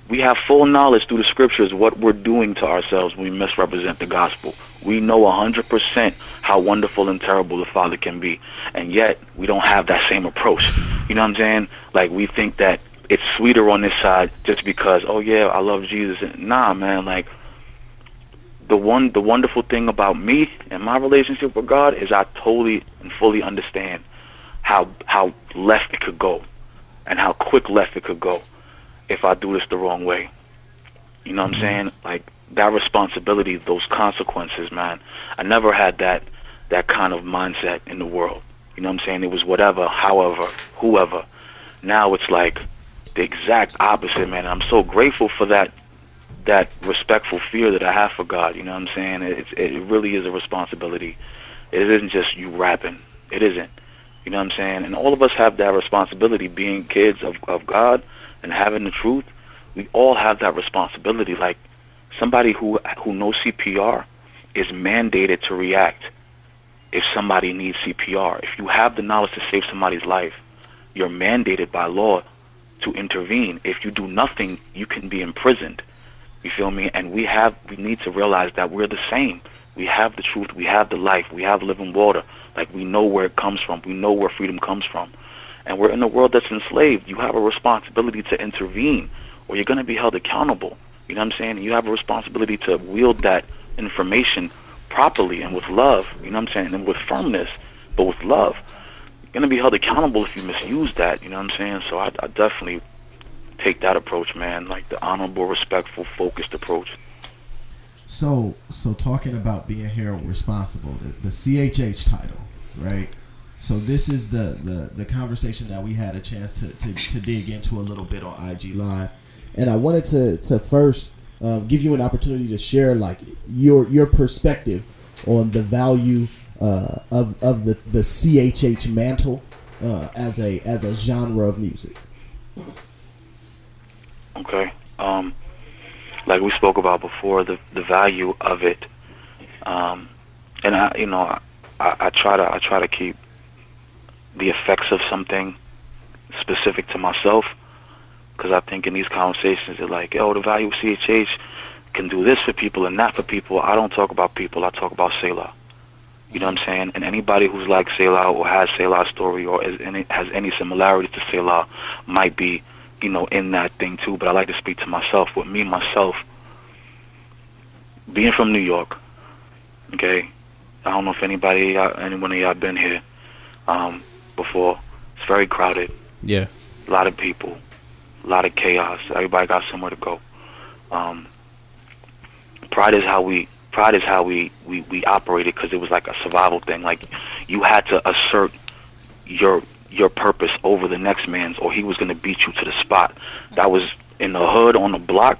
We have full knowledge through the scriptures what we're doing to ourselves when we misrepresent the gospel. We know 100% how wonderful and terrible the Father can be. And yet, we don't have that same approach. You know what I'm saying? Like, we think that it's sweeter on this side just because, oh, yeah, I love Jesus. And Nah, man, like, the one the wonderful thing about me and my relationship with God is I totally and fully understand how how left it could go and how quick left it could go if I do this the wrong way. You know what I'm mm-hmm. saying? Like that responsibility, those consequences, man. I never had that that kind of mindset in the world. You know what I'm saying? It was whatever, however, whoever. Now it's like the exact opposite, man. I'm so grateful for that that respectful fear that I have for God. You know what I'm saying? It, it really is a responsibility. It isn't just you rapping. It isn't. You know what I'm saying? And all of us have that responsibility, being kids of, of God and having the truth. We all have that responsibility. Like somebody who who knows CPR is mandated to react if somebody needs CPR. If you have the knowledge to save somebody's life, you're mandated by law to intervene. If you do nothing, you can be imprisoned. You feel me? And we have we need to realize that we're the same. We have the truth, we have the life, we have living water. Like we know where it comes from. We know where freedom comes from. And we're in a world that's enslaved. You have a responsibility to intervene or you're gonna be held accountable. You know what I'm saying? You have a responsibility to wield that information properly and with love, you know what I'm saying, and with firmness, but with love. You're gonna be held accountable if you misuse that, you know what I'm saying? So I, I definitely take that approach, man, like the honorable, respectful, focused approach.
So, so talking about being held responsible, the, the CHH title, right? So this is the, the the conversation that we had a chance to, to, to dig into a little bit on IG Live, and I wanted to to first um, give you an opportunity to share like your your perspective on the value uh, of of the the CHH mantle uh, as a as a genre of music.
Okay. Um, like we spoke about before, the the value of it, um, and I, you know, I, I, try to I try to keep the effects of something specific to myself, because I think in these conversations they're like, oh, the value of CHH can do this for people and that for people. I don't talk about people. I talk about Selah. You know what I'm saying? And anybody who's like Selah or has Selah's story or any, has any similarities to Selah might be, you know, in that thing too. But I like to speak to myself. With me, myself, being from New York, okay, I don't know if anybody, uh, anyone of y'all been here um, before. It's very crowded.
Yeah.
A lot of people, a lot of chaos. Everybody got somewhere to go. Um, pride is how we pride is how we we we operated because it was like a survival thing. Like you had to assert your your purpose over the next man's, or he was going to beat you to the spot. That was in the hood on the block.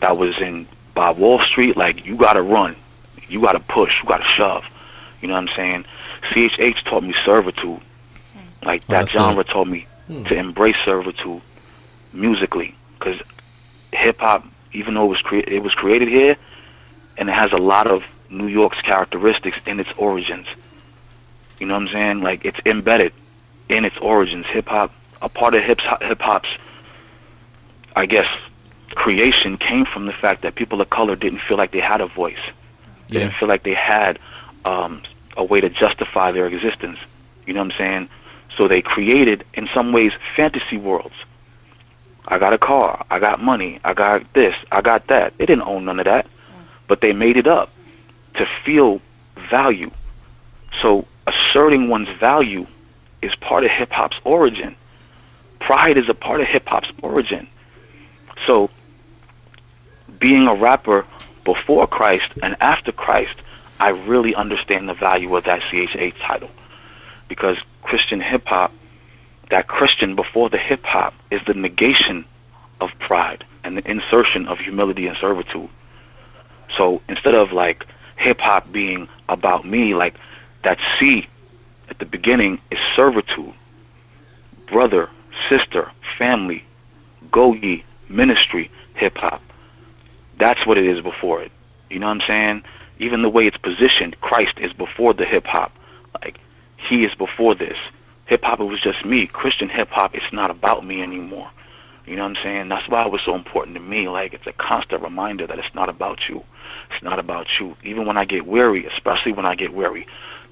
That was in by Wall Street. Like you got to run, you got to push, you got to shove. You know what I'm saying? CHH taught me servitude. Like
Oh,
that
that's
genre
good.
taught me
Hmm.
to embrace servitude musically, because hip hop, even though it was crea- it was created here, and it has a lot of New York's characteristics in its origins. You know what I'm saying? Like it's embedded in its origins. Hip hop, a part of hip hip hop's, I guess, creation came from the fact that people of color didn't feel like they had a voice. They didn't feel like they had um, a way to justify their existence. You know what I'm saying? So they created, in some ways, fantasy worlds. I got a car. I got money. I got this. I got that. They didn't own none of that, but they made it up to feel value. So asserting one's value is part of hip hop's origin. Pride is a part of hip hop's origin. So being a rapper before Christ and after Christ, I really understand the value of that CHH title. Because Christian hip hop, that Christian before the hip hop, is the negation of pride and the insertion of humility and servitude. So instead of like hip hop being about me, like that C at the beginning is servitude. Brother, sister, family, go ministry, hip hop. That's what it is before it. You know what I'm saying? Even the way it's positioned, Christ is before the hip hop. Like he is before this. Hip hop it was just me. Christian hip hop it's not about me anymore. You know what I'm saying? That's why it was so important to me. Like it's a constant reminder that it's not about you. It's not about you. Even when I get weary, especially when I get weary,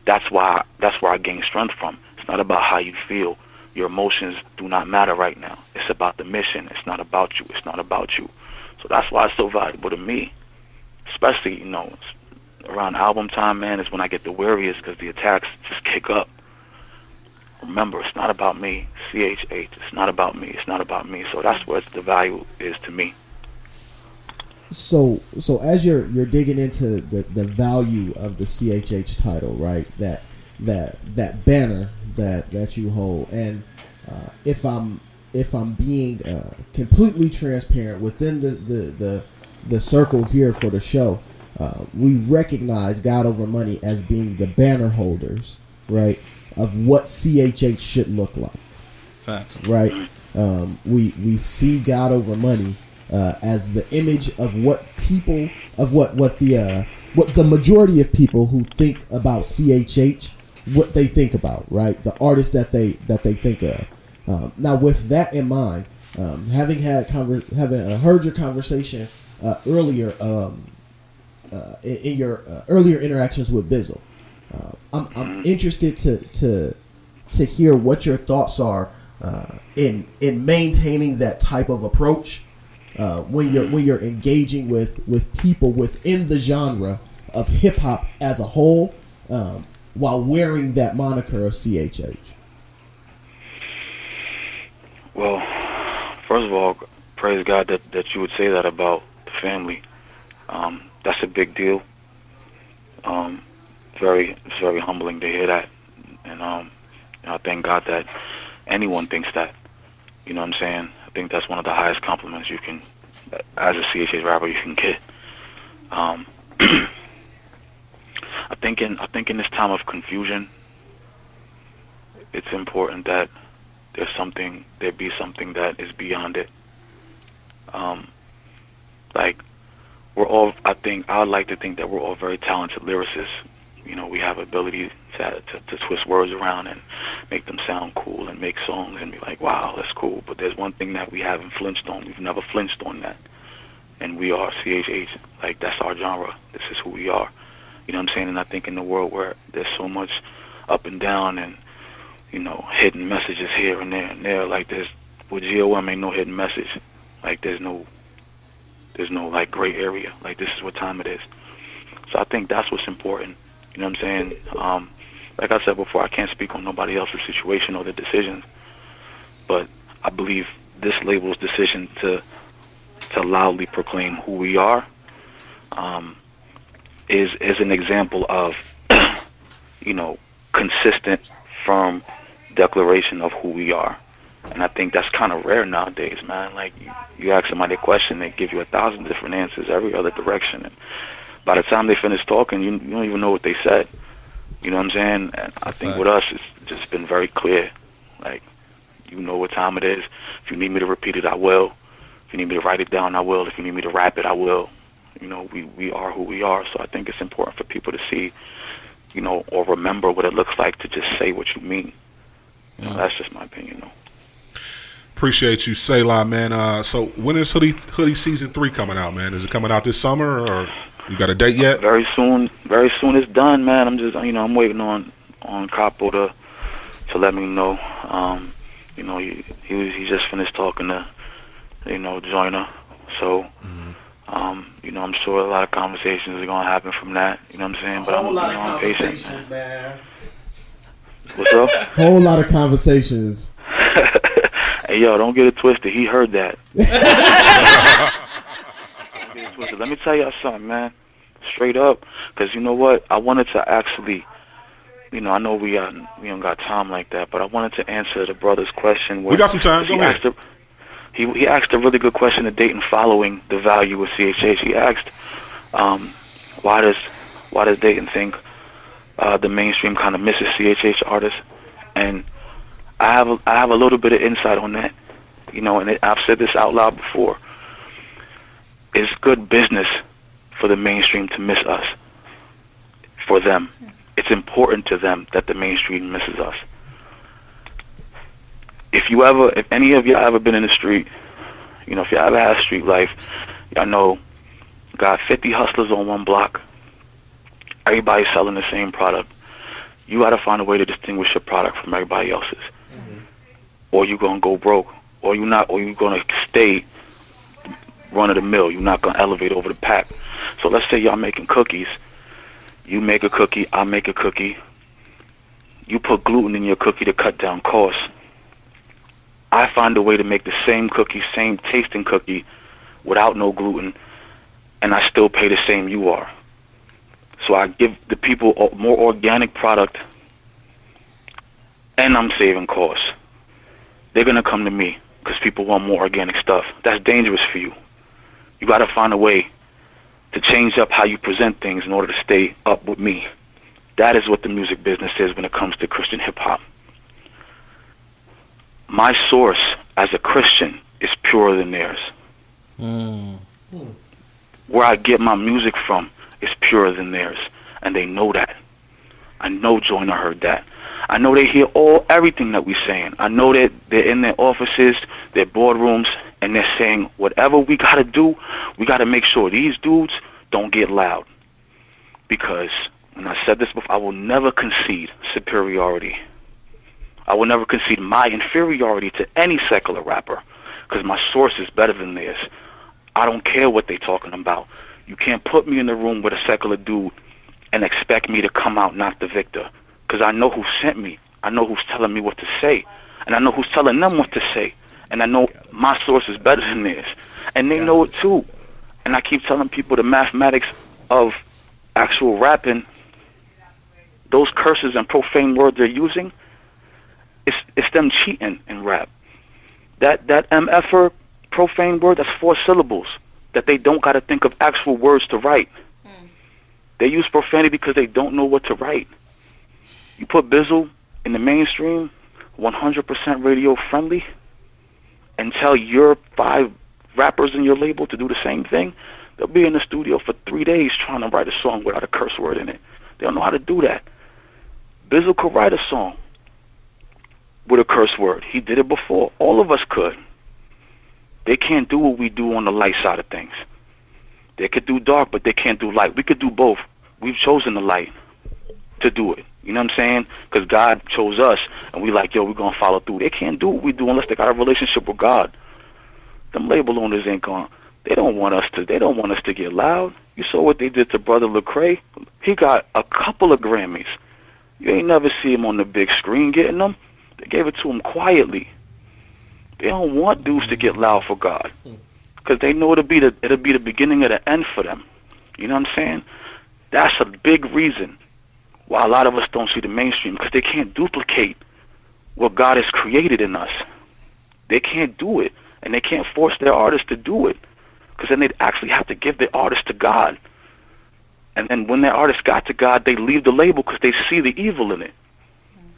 that's why that's where I gain strength from. It's not about how you feel. Your emotions do not matter right now. It's about the mission. It's not about you. It's not about you. So that's why it's so valuable to me. Especially, you know, around album time, man, is when I get the weariest because the attacks just kick up. Remember, it's not about me. CHH. It's not about me. It's not about me. So that's what the value is to me.
So so as you're you're digging into the, the value of the CHH title, right? That that that banner that that you hold, and uh, if I'm if I'm being uh, completely transparent within the the the, the circle here for the show, uh, we recognize God over money as being the banner holders, right? Of what CHH should look like
Facts.
right? Um, we we see God over money uh, as the image of what people of what what the uh, what the majority of people who think about CHH what they think about, right? The artists that they that they think of. Um, now, with that in mind, um, having had conver- having uh, heard your conversation uh, earlier um, uh, in, in your uh, earlier interactions with Bizzle, I'm, I'm interested to to to hear what your thoughts are in in maintaining that type of approach uh, when you're when you're engaging with with people within the genre of hip hop as a whole, um, while wearing that moniker of CHH.
Well, first of all, praise God that, that you would say that about the family. Um, that's a big deal. Um, very, very humbling to hear that, and um, you I thank God that anyone thinks that. You know what I'm saying? I think that's one of the highest compliments you can, as a CHH rapper, you can get. Um, <clears throat> I think in I think in this time of confusion, it's important that there's something there be something that is beyond it. Um, like we're all I think I would like to think that we're all very talented lyricists. You know, we have ability to, to to twist words around and make them sound cool and make songs and be like, wow, that's cool. But there's one thing that we haven't flinched on. We've never flinched on that. And we are CHH. Like that's our genre. This is who we are. You know what I'm saying? And I think in the world where there's so much up and down and you know, hidden messages here and there and there. Like there's with GOM ain't no hidden message. Like there's no there's no like gray area. Like this is what time it is. So I think that's what's important. You know what I'm saying? Um, like I said before, I can't speak on nobody else's situation or their decisions. But I believe this label's decision to to loudly proclaim who we are um, is is an example of <clears throat> you know consistent, firm declaration of who we are. And I think that's kind of rare nowadays, man. Like you, you ask somebody a question, they give you a thousand different answers every other direction, and by the time they finish talking, you, you don't even know what they said. You know what I'm saying? And I think
fact.
with us, it's just been very clear. Like you know what time it is. If you need me to repeat it, I will. If you need me to write it down, I will. If you need me to rap it, I will. You know, we we are who we are. So I think it's important for people to see, you know, or remember what it looks like to just say what you mean. You know, that's just my opinion, though.
Appreciate you, Selah, man. Uh, so when is hoodie hoodie season three coming out, man? Is it coming out this summer, or you got a date yet?
Very soon, very soon it's done, man. I'm just, you know, I'm waiting on on Capo to to let me know. Um, you know, he he, was, he just finished talking to, you know, Joyner, so Um, you know, I'm sure a lot of conversations are gonna happen from that. You know what I'm saying? But I'm,
whole
you
lot
know,
of
I'm patient.
conversations, man.
What's up? <laughs>
Whole lot of conversations. <laughs>
Hey, yo, don't get it twisted. He heard that. <laughs> Let me tell y'all something, man. Straight up, because you know what? I wanted to actually, you know, I know we got we don't got time like that, but I wanted to answer the brother's question.
We got some time.
he
Go ahead.
asked a, he he asked a really good question to Dayton following the value of CHH. He asked, um, why does why does Dayton think uh, the mainstream kind of misses CHH artists? And I have a, I have a little bit of insight on that, you know, and it, I've said this out loud before. It's good business for the mainstream to miss us. For them, it's important to them that the mainstream misses us. If you ever, if any of y'all ever been in the street, you know, if y'all ever had street life, y'all know, got 50 hustlers on one block. Everybody selling the same product. You got to find a way to distinguish your product from everybody else's mm-hmm. or you gonna go broke, or you not, or you gonna stay run of the mill. You're not gonna elevate over the pack. So let's say y'all making cookies. You make a cookie, I make a cookie. You put gluten in your cookie to cut down costs. I find a way to make the same cookie, same tasting cookie, without no gluten, and I still pay the same you are. So I give the people a more organic product, and I'm saving costs they're gonna come to me because people want more organic stuff. That's dangerous for you. You gotta find a way to change up how you present things in order to stay up with me. That is what the music business is when it comes to Christian hip hop. My source as a Christian is purer than theirs. Hmm. Where I get my music from is purer than theirs, and they know that. I know Joyner heard that. I know they hear all everything that we're saying. I know that they're in their offices, their boardrooms, and they're saying whatever we gotta do, we gotta make sure these dudes don't get loud. Because and I said this before, I will never concede superiority. I will never concede my inferiority to any secular rapper because my source is better than theirs. I don't care what they're talking about. You can't put me in the room with a secular dude and expect me to come out not the victor because I know who sent me. I know who's telling me what to say, and I know who's telling them what to say, and I know my source is better than theirs, and they know it too. And I keep telling people the mathematics of actual rapping, those curses and profane words they're using, it's it's them cheating in rap. That that mf'er profane word, that's four syllables that they don't got to think of actual words to write. Hmm. They use profanity because they don't know what to write. You put Bizzle in the mainstream, 100% radio friendly, and tell your five rappers in your label to do the same thing, they'll be in the studio for three days trying to write a song without a curse word in it. They don't know how to do that. Bizzle could write a song with a curse word. He did it before. All of us could. They can't do what we do on the light side of things. They could do dark, but they can't do light. We could do both. We've chosen the light to do it. You know what I'm saying? Because God chose us, and we like, yo, we're gonna follow through. They can't do what we do unless they got a relationship with God. Them label owners ain't going. They don't want us to. They don't want us to get loud. You saw what they did to Brother Lecrae. He got a couple of Grammys. You ain't never see him on the big screen getting them. They gave it to him quietly. They don't want dudes to get loud for God, because they know it'll be the it'll be the beginning of the end for them. You know what I'm saying? That's a big reason why a lot of us don't see the mainstream because they can't duplicate what God has created in us. They can't do it, and they can't force their artists to do it because then they'd actually have to give their artist to God. And then when their artist got to God, they leave the label because they see the evil in it.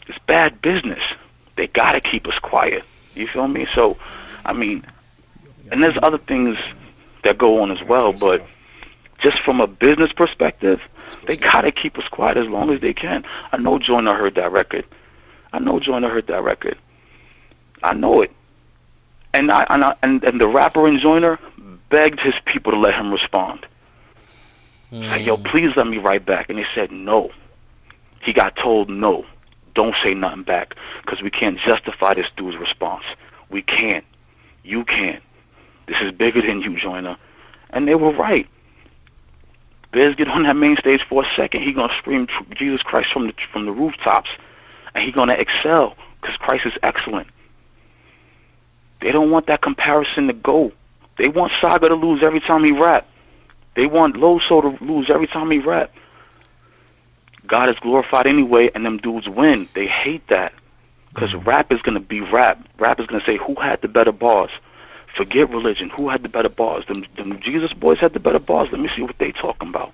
It's bad business. They gotta keep us quiet. You feel me? So, I mean, and there's other things that go on as well, but just from a business perspective, they gotta keep us quiet as long as they can. I know Joyner heard that record. I know Joyner heard that record. I know it. And I and I, and, and the rapper in Joyner begged his people to let him respond. Like, yo, mm. please let me write back. And they said no. He got told no. Don't say nothing back because we can't justify this dude's response. We can't. You can't. This is bigger than you, Joyner. and they were right. Bears get on that main stage for a second, he gonna scream Jesus Christ from the from the rooftops, and he gonna excel because Christ is excellent. They don't want that comparison to go. They want Saga to lose every time he rap. They want Loso to lose every time he rap. God is glorified anyway, and them dudes win. They hate that because mm. rap is gonna be rap. Rap is gonna say who had the better bars. Forget religion. Who had the better bars? Them, them Jesus boys had the better bars. Let me see what they talking about.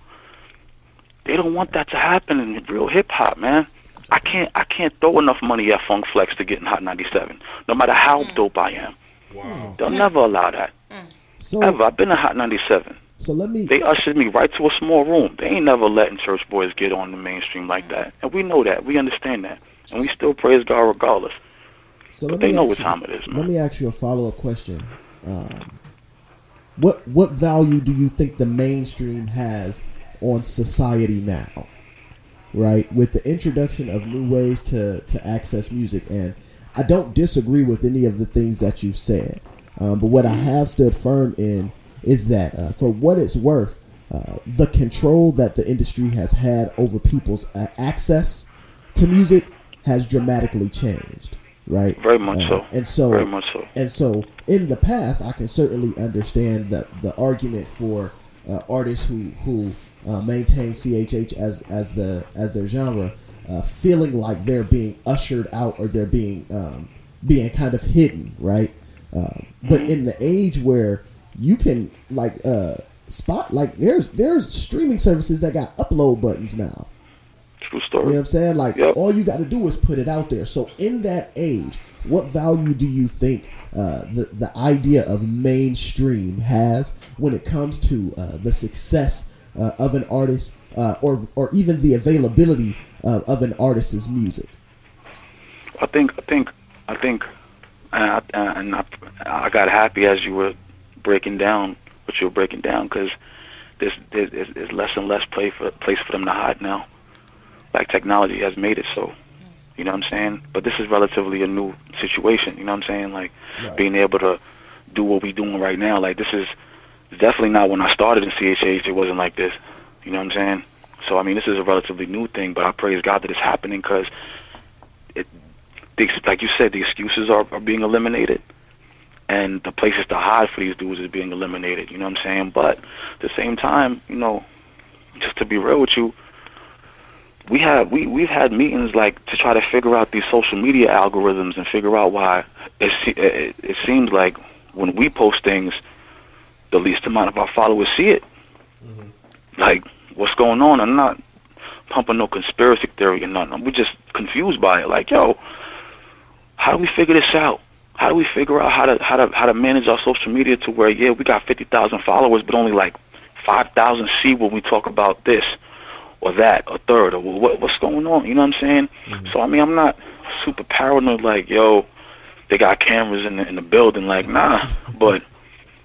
They don't want that to happen in real hip hop, man. I can't I can't throw enough money at Funk Flex to get in Hot 97, no matter how mm. dope I am. Wow. Mm. They'll never allow that. Mm.
So
Ever. I've been in Hot 97.
So let me.
They ushered me right to a small room. They ain't never letting church boys get on the mainstream like that, and we know that. We understand that, and we still praise God regardless.
So
but
let
they
me
know what
you-
time it is, man.
Let me ask you a follow up question. Um, what what value do you think the mainstream has on society now? Right, with the introduction of new ways to to access music, and I don't disagree with any of the things that you've said. Um, but what I have stood firm in is that, uh, for what it's worth, uh, the control that the industry has had over people's uh, access to music has dramatically changed. Right,
Very much
Uh,
so.
and so
Very much so.
and so in the past, I can certainly understand the the argument for uh, artists who who uh, maintain CHH as as the as their genre, uh, feeling like they're being ushered out or they're being um, being kind of hidden, right? Um, but in the age where you can like uh, spot like there's there's streaming services that got upload buttons now.
True
You
story.
know what I'm saying? Like all you got to do is put it out there. So in that age, what value do you think uh, the the idea of mainstream has when it comes to uh, the success uh, of an artist, uh, or or even the availability of, of an artist's music?
I think, I think, I think, and I, and I, I got happy as you were breaking down what you were breaking down because there's there's there's less and less play for place for them to hide now. Like technology has made it so. You know what I'm saying? But this is relatively a new situation. You know what I'm saying? Like being able to do what we're doing right now. Like this is definitely not when I started in CHH. It wasn't like this. You know what I'm saying? So I mean, this is a relatively new thing. But I praise God that it's happening because it, the, like you said, the excuses are, are being eliminated, and the places to hide for these dudes is being eliminated. You know what I'm saying? But at the same time, you know, just to be real with you, we have we we've had meetings like to try to figure out these social media algorithms and figure out why it it, it seems like when we post things, the least amount of our followers see it. Mm-hmm. Like, what's going on? I'm not pumping no conspiracy theory or nothing. We're just confused by it. Like, yo, how do we figure this out? How do we figure out how to how to how to manage our social media to where yeah we got fifty thousand followers, but only like five thousand see when we talk about this or that or third or what what's going on? You know what I'm saying? So I mean I'm not super paranoid like yo they got cameras in the in the building like nah, <laughs> but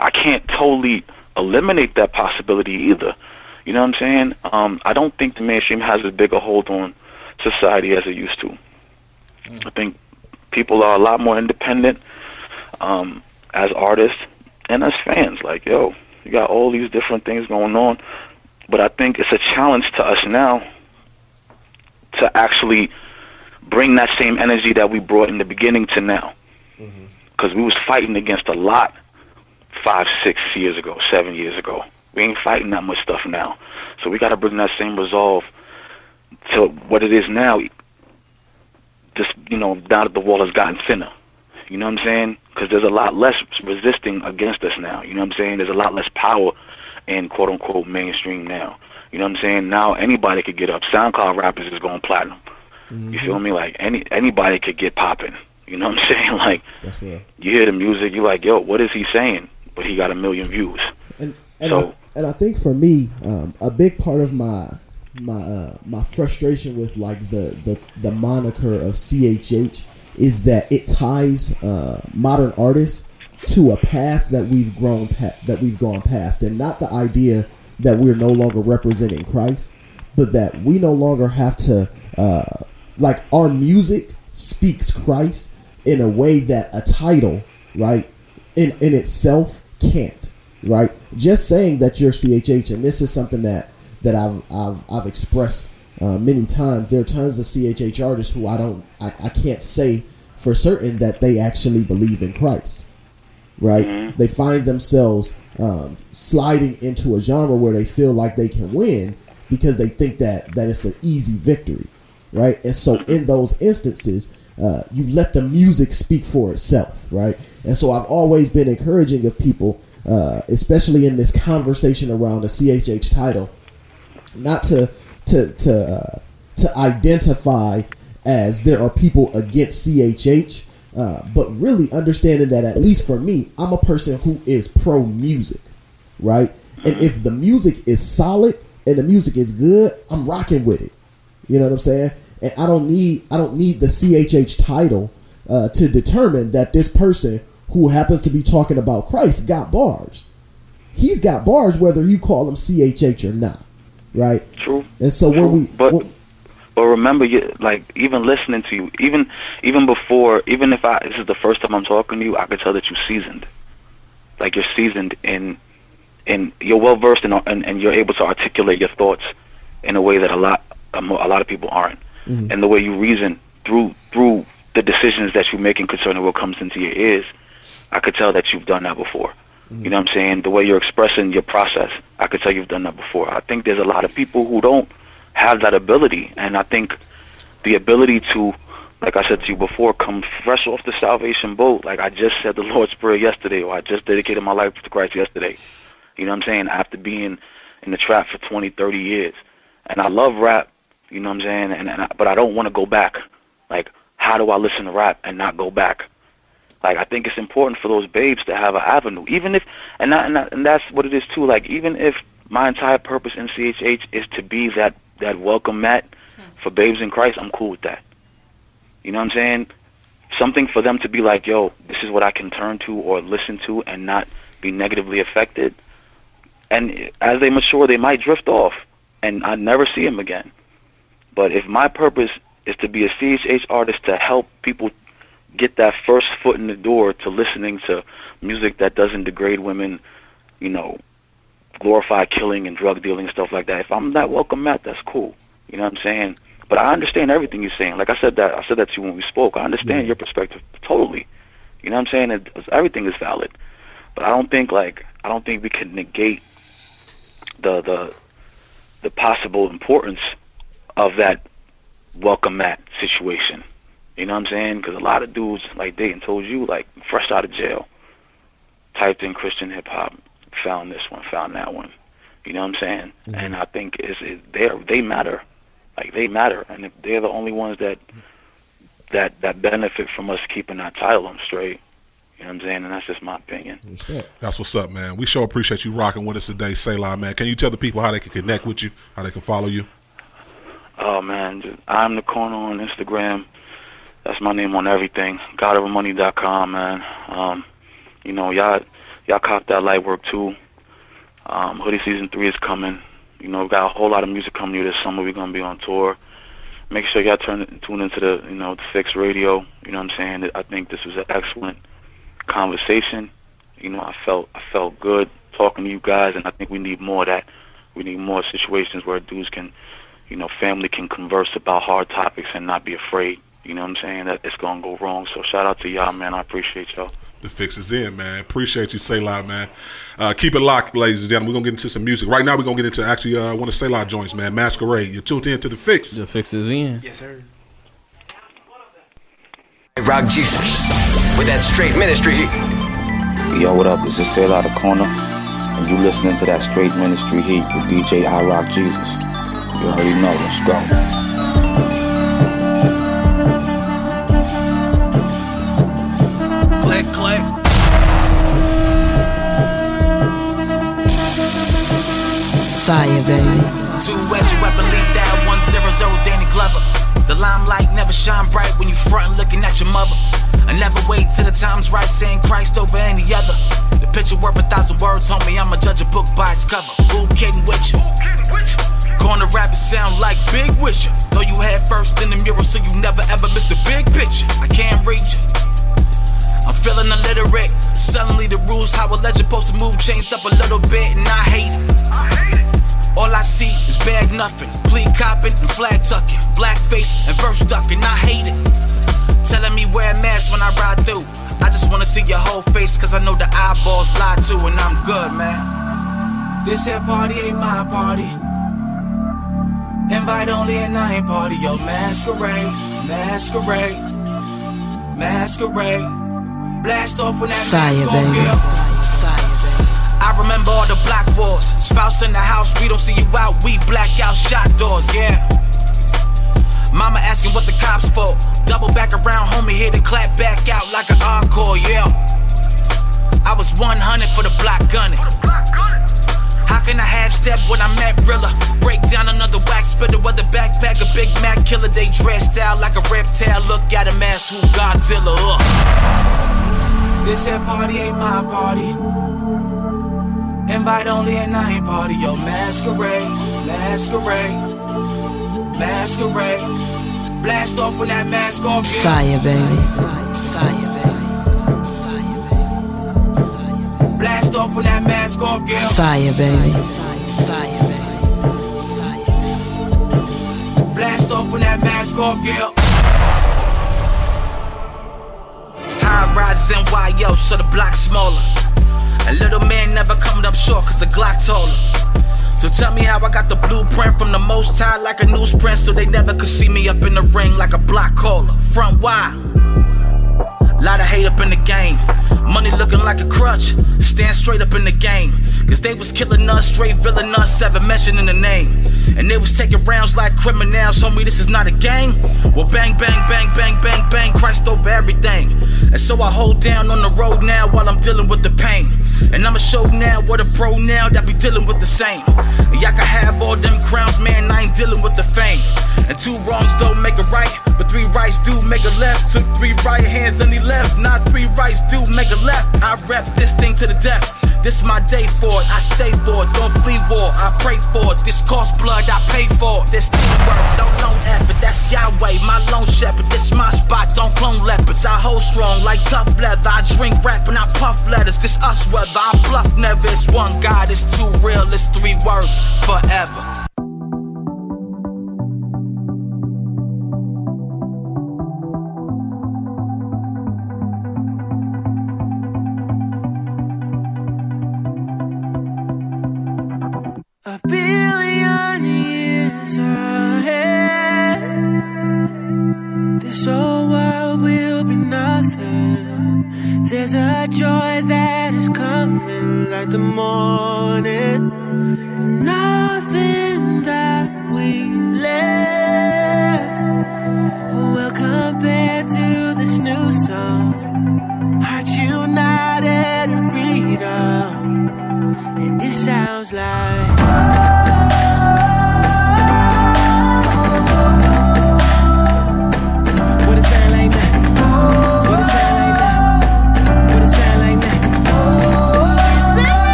I can't totally eliminate that possibility either. You know what I'm saying? Um, I don't think the mainstream has as big a hold on society as it used to. I think people are a lot more independent um, as artists and as fans. Like, yo, you got all these different things going on, but I think it's a challenge to us now to actually bring that same energy that we brought in the beginning to now. Mm-hmm. Because we was fighting against a lot five, six years ago, seven years ago. We ain't fighting that much stuff now. So we got to bring that same resolve to what it is now. Just, you know, now that the wall has gotten thinner. You know what I'm saying? Because there's a lot less resisting against us now. You know what I'm saying? There's a lot less power in quote unquote mainstream now. You know what I'm saying? Now anybody could get up. SoundCloud rappers is going platinum. You feel me? Like any anybody could get popping. You know what I'm <laughs> saying? Like
That's real.
you hear the music, you're like, yo, what is he saying? But he got a million views.
And and,
So-
I, and I think for me, um, a big part of my my uh, my frustration with like the, the the moniker of CHH is that it ties uh, modern artists to a past that we've grown pa- that we've gone past, and not the idea that we're no longer representing Christ, but that we no longer have to uh, like our music speaks Christ in a way that a title, right, in in itself can't right? Just saying that you're CHH, and this is something that that I've I've, I've expressed uh, many times. There are tons of CHH artists who I don't I, I can't say for certain that they actually believe in Christ, right? They find themselves um, sliding into a genre where they feel like they can win because they think that that it's an easy victory, right? And so in those instances, uh, you let the music speak for itself, right? And so I've always been encouraging of people, uh, especially in this conversation around the CHH title, not to to to uh, to identify as there are people against CHH, uh, but really understanding that at least for me, I'm a person who is pro music, right? And if the music is solid and the music is good, I'm rocking with it. You know what I'm saying? And I don't need I don't need the CHH title uh, to determine that this person who happens to be talking about Christ got bars. He's got bars whether you call him CHH or not, right?
True.
And so when we
but but remember you like even listening to you even even before even if i this is the first time i'm talking to you i could tell that you're seasoned. Like you're seasoned in in you're well versed in and, and you're able to articulate your thoughts in a way that a lot a lot of people aren't.
Mhm.
and the way you reason through through the decisions that you're making concerning what comes into your ears i could tell that you've done that before. You know what i'm saying? The way you're expressing your process i could tell you've done that before. I think there's a lot of people who don't have that ability. And i think the ability to like i said to you before come fresh off the salvation boat like i just said the lord's prayer yesterday or i just dedicated my life to christ yesterday. You know what i'm saying? After being in the trap for 20 30 years. And i love rap you know what i'm saying? And, and I, but i don't want to go back. Like how do i listen to rap and not go back? Like I think it's important for those babes to have an avenue, even if, and and, that, and that's what it is too. Like even if my entire purpose in CHH is to be that that welcome mat hmm. for babes in Christ, I'm cool with that. You know what I'm saying? Something for them to be like, yo, this is what I can turn to or listen to and not be negatively affected. And as they mature, they might drift off, and I never see them again. But if my purpose is to be a CHH artist to help people get that first foot in the door to listening to music that doesn't degrade women, you know, glorify killing and drug dealing and stuff like that. If I'm that welcome mat, that's cool. You know what I'm saying? But I understand everything you're saying. Like I said that I said that to you when we spoke. I understand your perspective totally. You know what I'm saying? It, everything is valid. But I don't think like I don't think we can negate the the the possible importance of that welcome mat situation. You know what I'm saying? Because a lot of dudes, like Dayton told you, like fresh out of jail, typed in Christian hip hop, found this one, found that one. You know what I'm saying? And I think it's, it's they they matter, like they matter, and if they're the only ones that that that benefit from us keeping that title on straight. You know what I'm saying? And that's just my opinion.
That's what's up, man. We sure appreciate you rocking with us today, Selah, man. Can you tell the people how they can connect with you, how they can follow you?
Oh man, just, I'm the corner on Instagram. That's my name on everything. GodOverMoney.com, man. Um, you know, y'all y'all cop that light work too. Um, Hoodie season three is coming. You know, we've got a whole lot of music coming to you this summer. We're gonna be on tour. Make sure y'all turn tune into the you know the Fix Radio. You know what I'm saying? I think this was an excellent conversation. You know, I felt I felt good talking to you guys, and I think we need more of that. We need more situations where dudes can, you know, family can converse about hard topics and not be afraid. You know what I'm saying? That it's gonna go wrong. So shout out to y'all, man. I appreciate y'all.
The fix is in, man. Appreciate you, Selah, man. Uh, keep it locked, ladies and gentlemen. We're gonna get into some music. Right now we're gonna get into actually uh, one of Selah joints, man. Masquerade. You're tuned in to the fix.
The fix is in.
Yes, sir.
Hey Rock Jesus with that straight ministry heat.
Yo, what up? This is Selah the Corner, and you listening to that straight ministry heat with DJ I Rock Jesus. You already know, let's go.
Fire, baby.
Two-edged weapon, lead that 100 Danny Glover. The limelight never shine bright when you frontin' looking at your mother. I never wait till the time's right, saying Christ over any other. The picture worth a thousand words, homie. I'ma judge a book by its cover. Who kidding with you? Corner rabbit sound like Big Wisher. Throw you head first in the mirror so you never ever miss the big picture. I can't reach it. I'm feeling illiterate. Suddenly the rules, how a legend supposed to move, changed up a little bit, and I hate it. All I see is bad nothing, plea copping and flag tucking, blackface and verse ducking. I hate it. Telling me wear a mask when I ride through. I just wanna see your whole face, cause I know the eyeballs lie too, and I'm good, man. This here party ain't my party. Invite only and I ain't party, yo. Masquerade, masquerade, masquerade. Blast off when that
Fire,
mask
baby.
Remember all the black wars. Spouse in the house, we don't see you out. We black out shot doors, yeah. Mama asking what the cops for. Double back around, homie, here to clap back out like an encore, yeah. I was 100 for the block gunning. How can I half step when I'm at Rilla? Break down another wax spitter with a backpack, a Big Mac killer. They dressed out like a reptile. Look at him, ass who Godzilla. Ugh. This here party ain't my party. Invite only and I ain't party. your masquerade, masquerade, masquerade. Blast off when that mask off. Yeah.
Fire, baby. Fire, baby. Fire, baby. Fire, baby.
Blast off when that mask off. Girl. Yeah.
fire, baby. Fire, baby. Fire, baby.
Blast off when that mask off, yeah. High rises NYO, so the block smaller. A little man never coming up short, cause the Glock taller. So tell me how I got the blueprint from the most high like a newsprint, so they never could see me up in the ring like a block caller. Front why? Lot of hate up in the game. Money looking like a crutch. Stand straight up in the game. Cause they was killing us, straight villain us, seven mentioning the name. And they was taking rounds like criminals. Me this is not a game. Well, bang, bang, bang, bang, bang, bang. Christ over everything. And so I hold down on the road now while I'm dealing with the pain. And I'ma show now what a pro now that be dealing with the same. And y'all can have all them crowns, man. I ain't dealing with the fame. And two wrongs don't make a right, but three rights do make a left. Took three right hands, then he left. Not three rights do make a left. I rep this thing to the death. This my day for it. I stay for it. Don't flee war. I pray for it. This cost blood. I pay for it. This teamwork. Don't lone effort. That's Yahweh. My lone shepherd. This my spot. Don't clone leopards. I hold strong like tough leather. I drink rap and I puff letters. This us weather. I bluff never. It's one God. It's two real. It's three words. Forever.
There's a joy that is coming like the morning.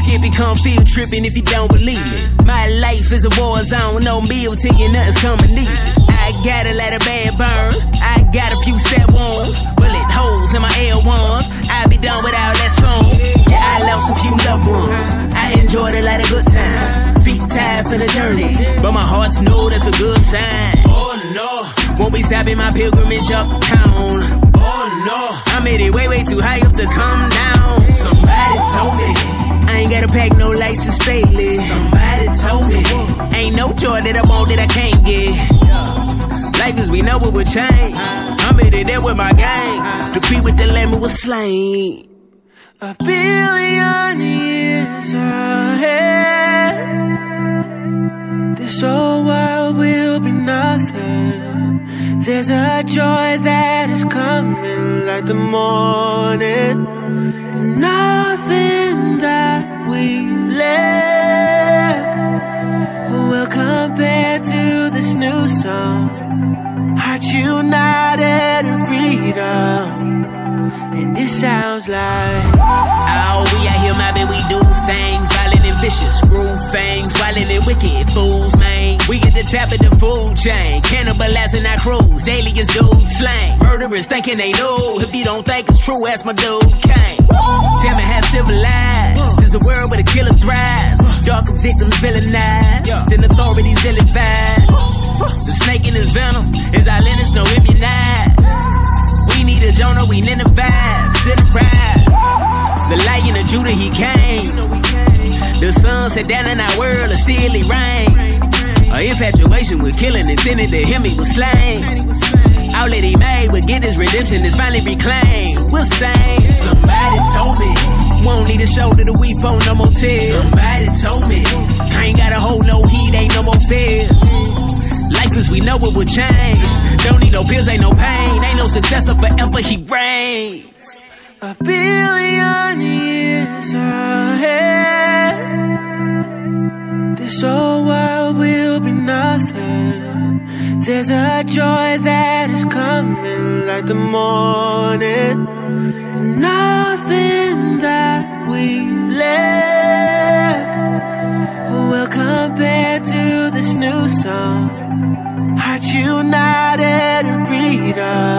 Feel skippy, come feel tripping if you don't believe me. My life is a war zone, no meal ticket, nothing's coming easy. I got a lot of bad burns, I got a few step wounds, bullet holes in my L1s. I be done without that song. Yeah, I lost a few loved ones. I enjoyed a lot of good times. Feet tired for the journey, but my heart's know that's a good sign. Oh no, won't be stopping my pilgrimage uptown. Oh no, I made it way way too high up to come down. Somebody told me I ain't gotta pack no license stately. Somebody told me ain't no joy that I want that I can't get. Life as we know it would change. I'm in it there with my gang. To be with the lamb who was slain.
A billion years ahead, this whole world will be nothing. There's a joy that is coming like the morning. Nothing left will compare to this new song. Hearts united in freedom. And this sounds like
Oh, we out here mobbing, we do things fangs, violent and wicked fools, man. We get the top of the food chain, cannibalizing our crews. Daily is dude slang. Murderers thinking they know. If you don't think it's true, ask my dude Kane. Tell me how civilized. Uh. There's a world where the killer thrives. Uh. Darker victims villainized. Then authorities ill advised. The snake in his venom is our lineage, no immunized. We need a donor, we send a rise. The lion of Judah, he came. The sun set down in our world, and still he reigns. Our infatuation with killing intended to him, he was slain. Outlet he made would get his redemption, is finally reclaimed. We'll sing. Somebody told me, won't need a shoulder to weep on, no more tears. Somebody told me, I ain't got a hold no heat, ain't no more fears. Life as we know it will change. Don't need no pills, ain't no pain. Ain't no successor forever, he reigns.
A billion years ahead. This whole world will be nothing. There's a joy that is coming like the morning. Nothing that we've left will compare to this new song. Hearts united in freedom.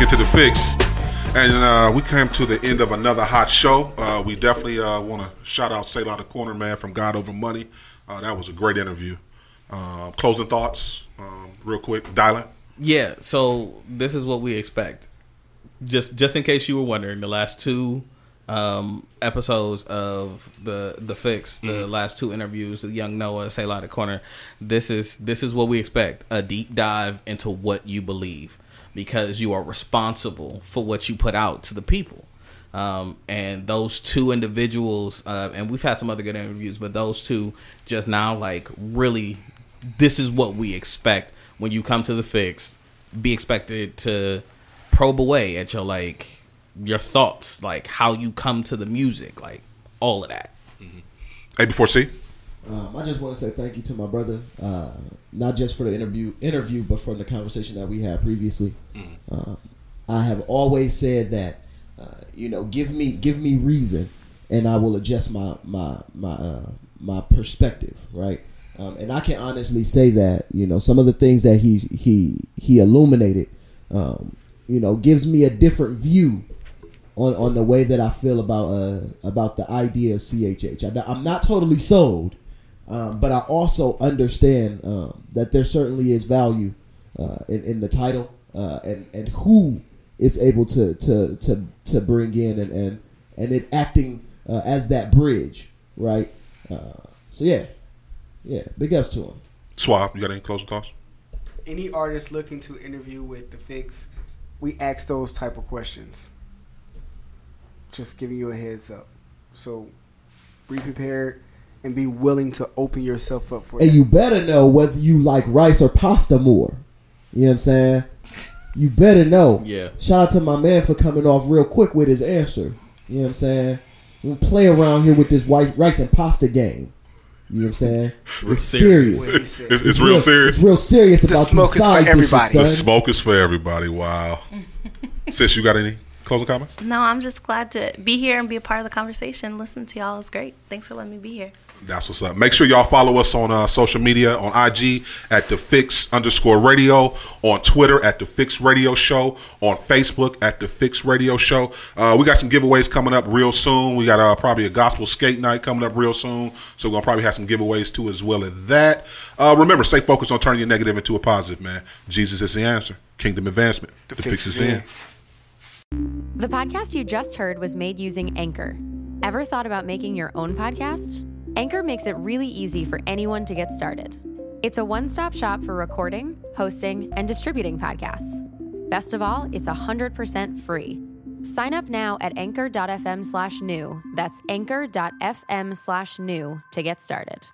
Back into the fix. And uh, we came to the end of another hot show. Uh, we definitely uh, want to shout out Selah the Corner Man from God Over Money. Uh, that was a great interview. Uh, closing thoughts, um, real quick. Dylan.
Yeah, so this is what we expect. Just just in case you were wondering, the last two um, episodes of the the fix, the last two interviews with Young Noah, Selah the Corner, this is this is what we expect: a deep dive into what you believe, because you are responsible for what you put out to the people. Um, and those two individuals, uh, and we've had some other good interviews, but those two just now, like, really, this is what we expect when you come to the fix. Be expected to probe away at your like your thoughts, like how you come to the music, like all of that.
A before C.
Um, I just want to say thank you to my brother, uh, not just for the interview, interview, but for the conversation that we had previously. Um, I have always said that, uh, you know, give me give me reason, and I will adjust my my my uh, my perspective, right? Um, and I can honestly say that, you know, some of the things that he he he illuminated, um, you know, gives me a different view on, on the way that I feel about uh, about the idea of CHH. I, am not totally sold, um, but I also understand um, that there certainly is value uh, in, in the title uh, and and who is able to to to, to bring in and and, and it acting uh, as that bridge, right? Uh, so yeah, yeah, big ups to him.
Swab, you got any closing thoughts?
Any artist looking to interview with the Fix, we ask those type of questions. Just giving you a heads up. So be prepared and be willing to open yourself up for it.
And
that.
you better know whether you like rice or pasta more. You know what I'm saying? You better know.
Yeah.
Shout out to my man for coming off real quick with his answer. You know what I'm saying? We don't play around here with this white rice and pasta game. You know what I'm saying?
real
It's
serious.
serious.
It's- it's real serious.
It's real serious
The
about
smoke
these
is for
side dishes,
The
son.
smoke is for everybody. Wow. <laughs> Sis, you got any closing comments?
No, I'm just glad to be here and be a part of the conversation. Listen to y'all is great. Thanks for letting me be here.
That's what's up. Make sure y'all follow us on uh, social media on IG at the Fix underscore Radio, on Twitter at the Fix Radio Show, on Facebook at the Fix Radio Show. Uh, we got some giveaways coming up real soon. We got uh, probably a gospel skate night coming up real soon, so we're gonna probably have some giveaways too as well as that. Uh, remember, stay focused on turning your negative into a positive, man. Jesus is the answer. Kingdom advancement. The, fix, is in.
The podcast you just heard was made using Anchor. Ever thought about making your own podcast? Anchor makes it really easy for anyone to get started. It's a one stop shop for recording, hosting, and distributing podcasts. Best of all, it's 100% free. Sign up now at anchor.fm slash new. That's anchor.fm slash new to get started.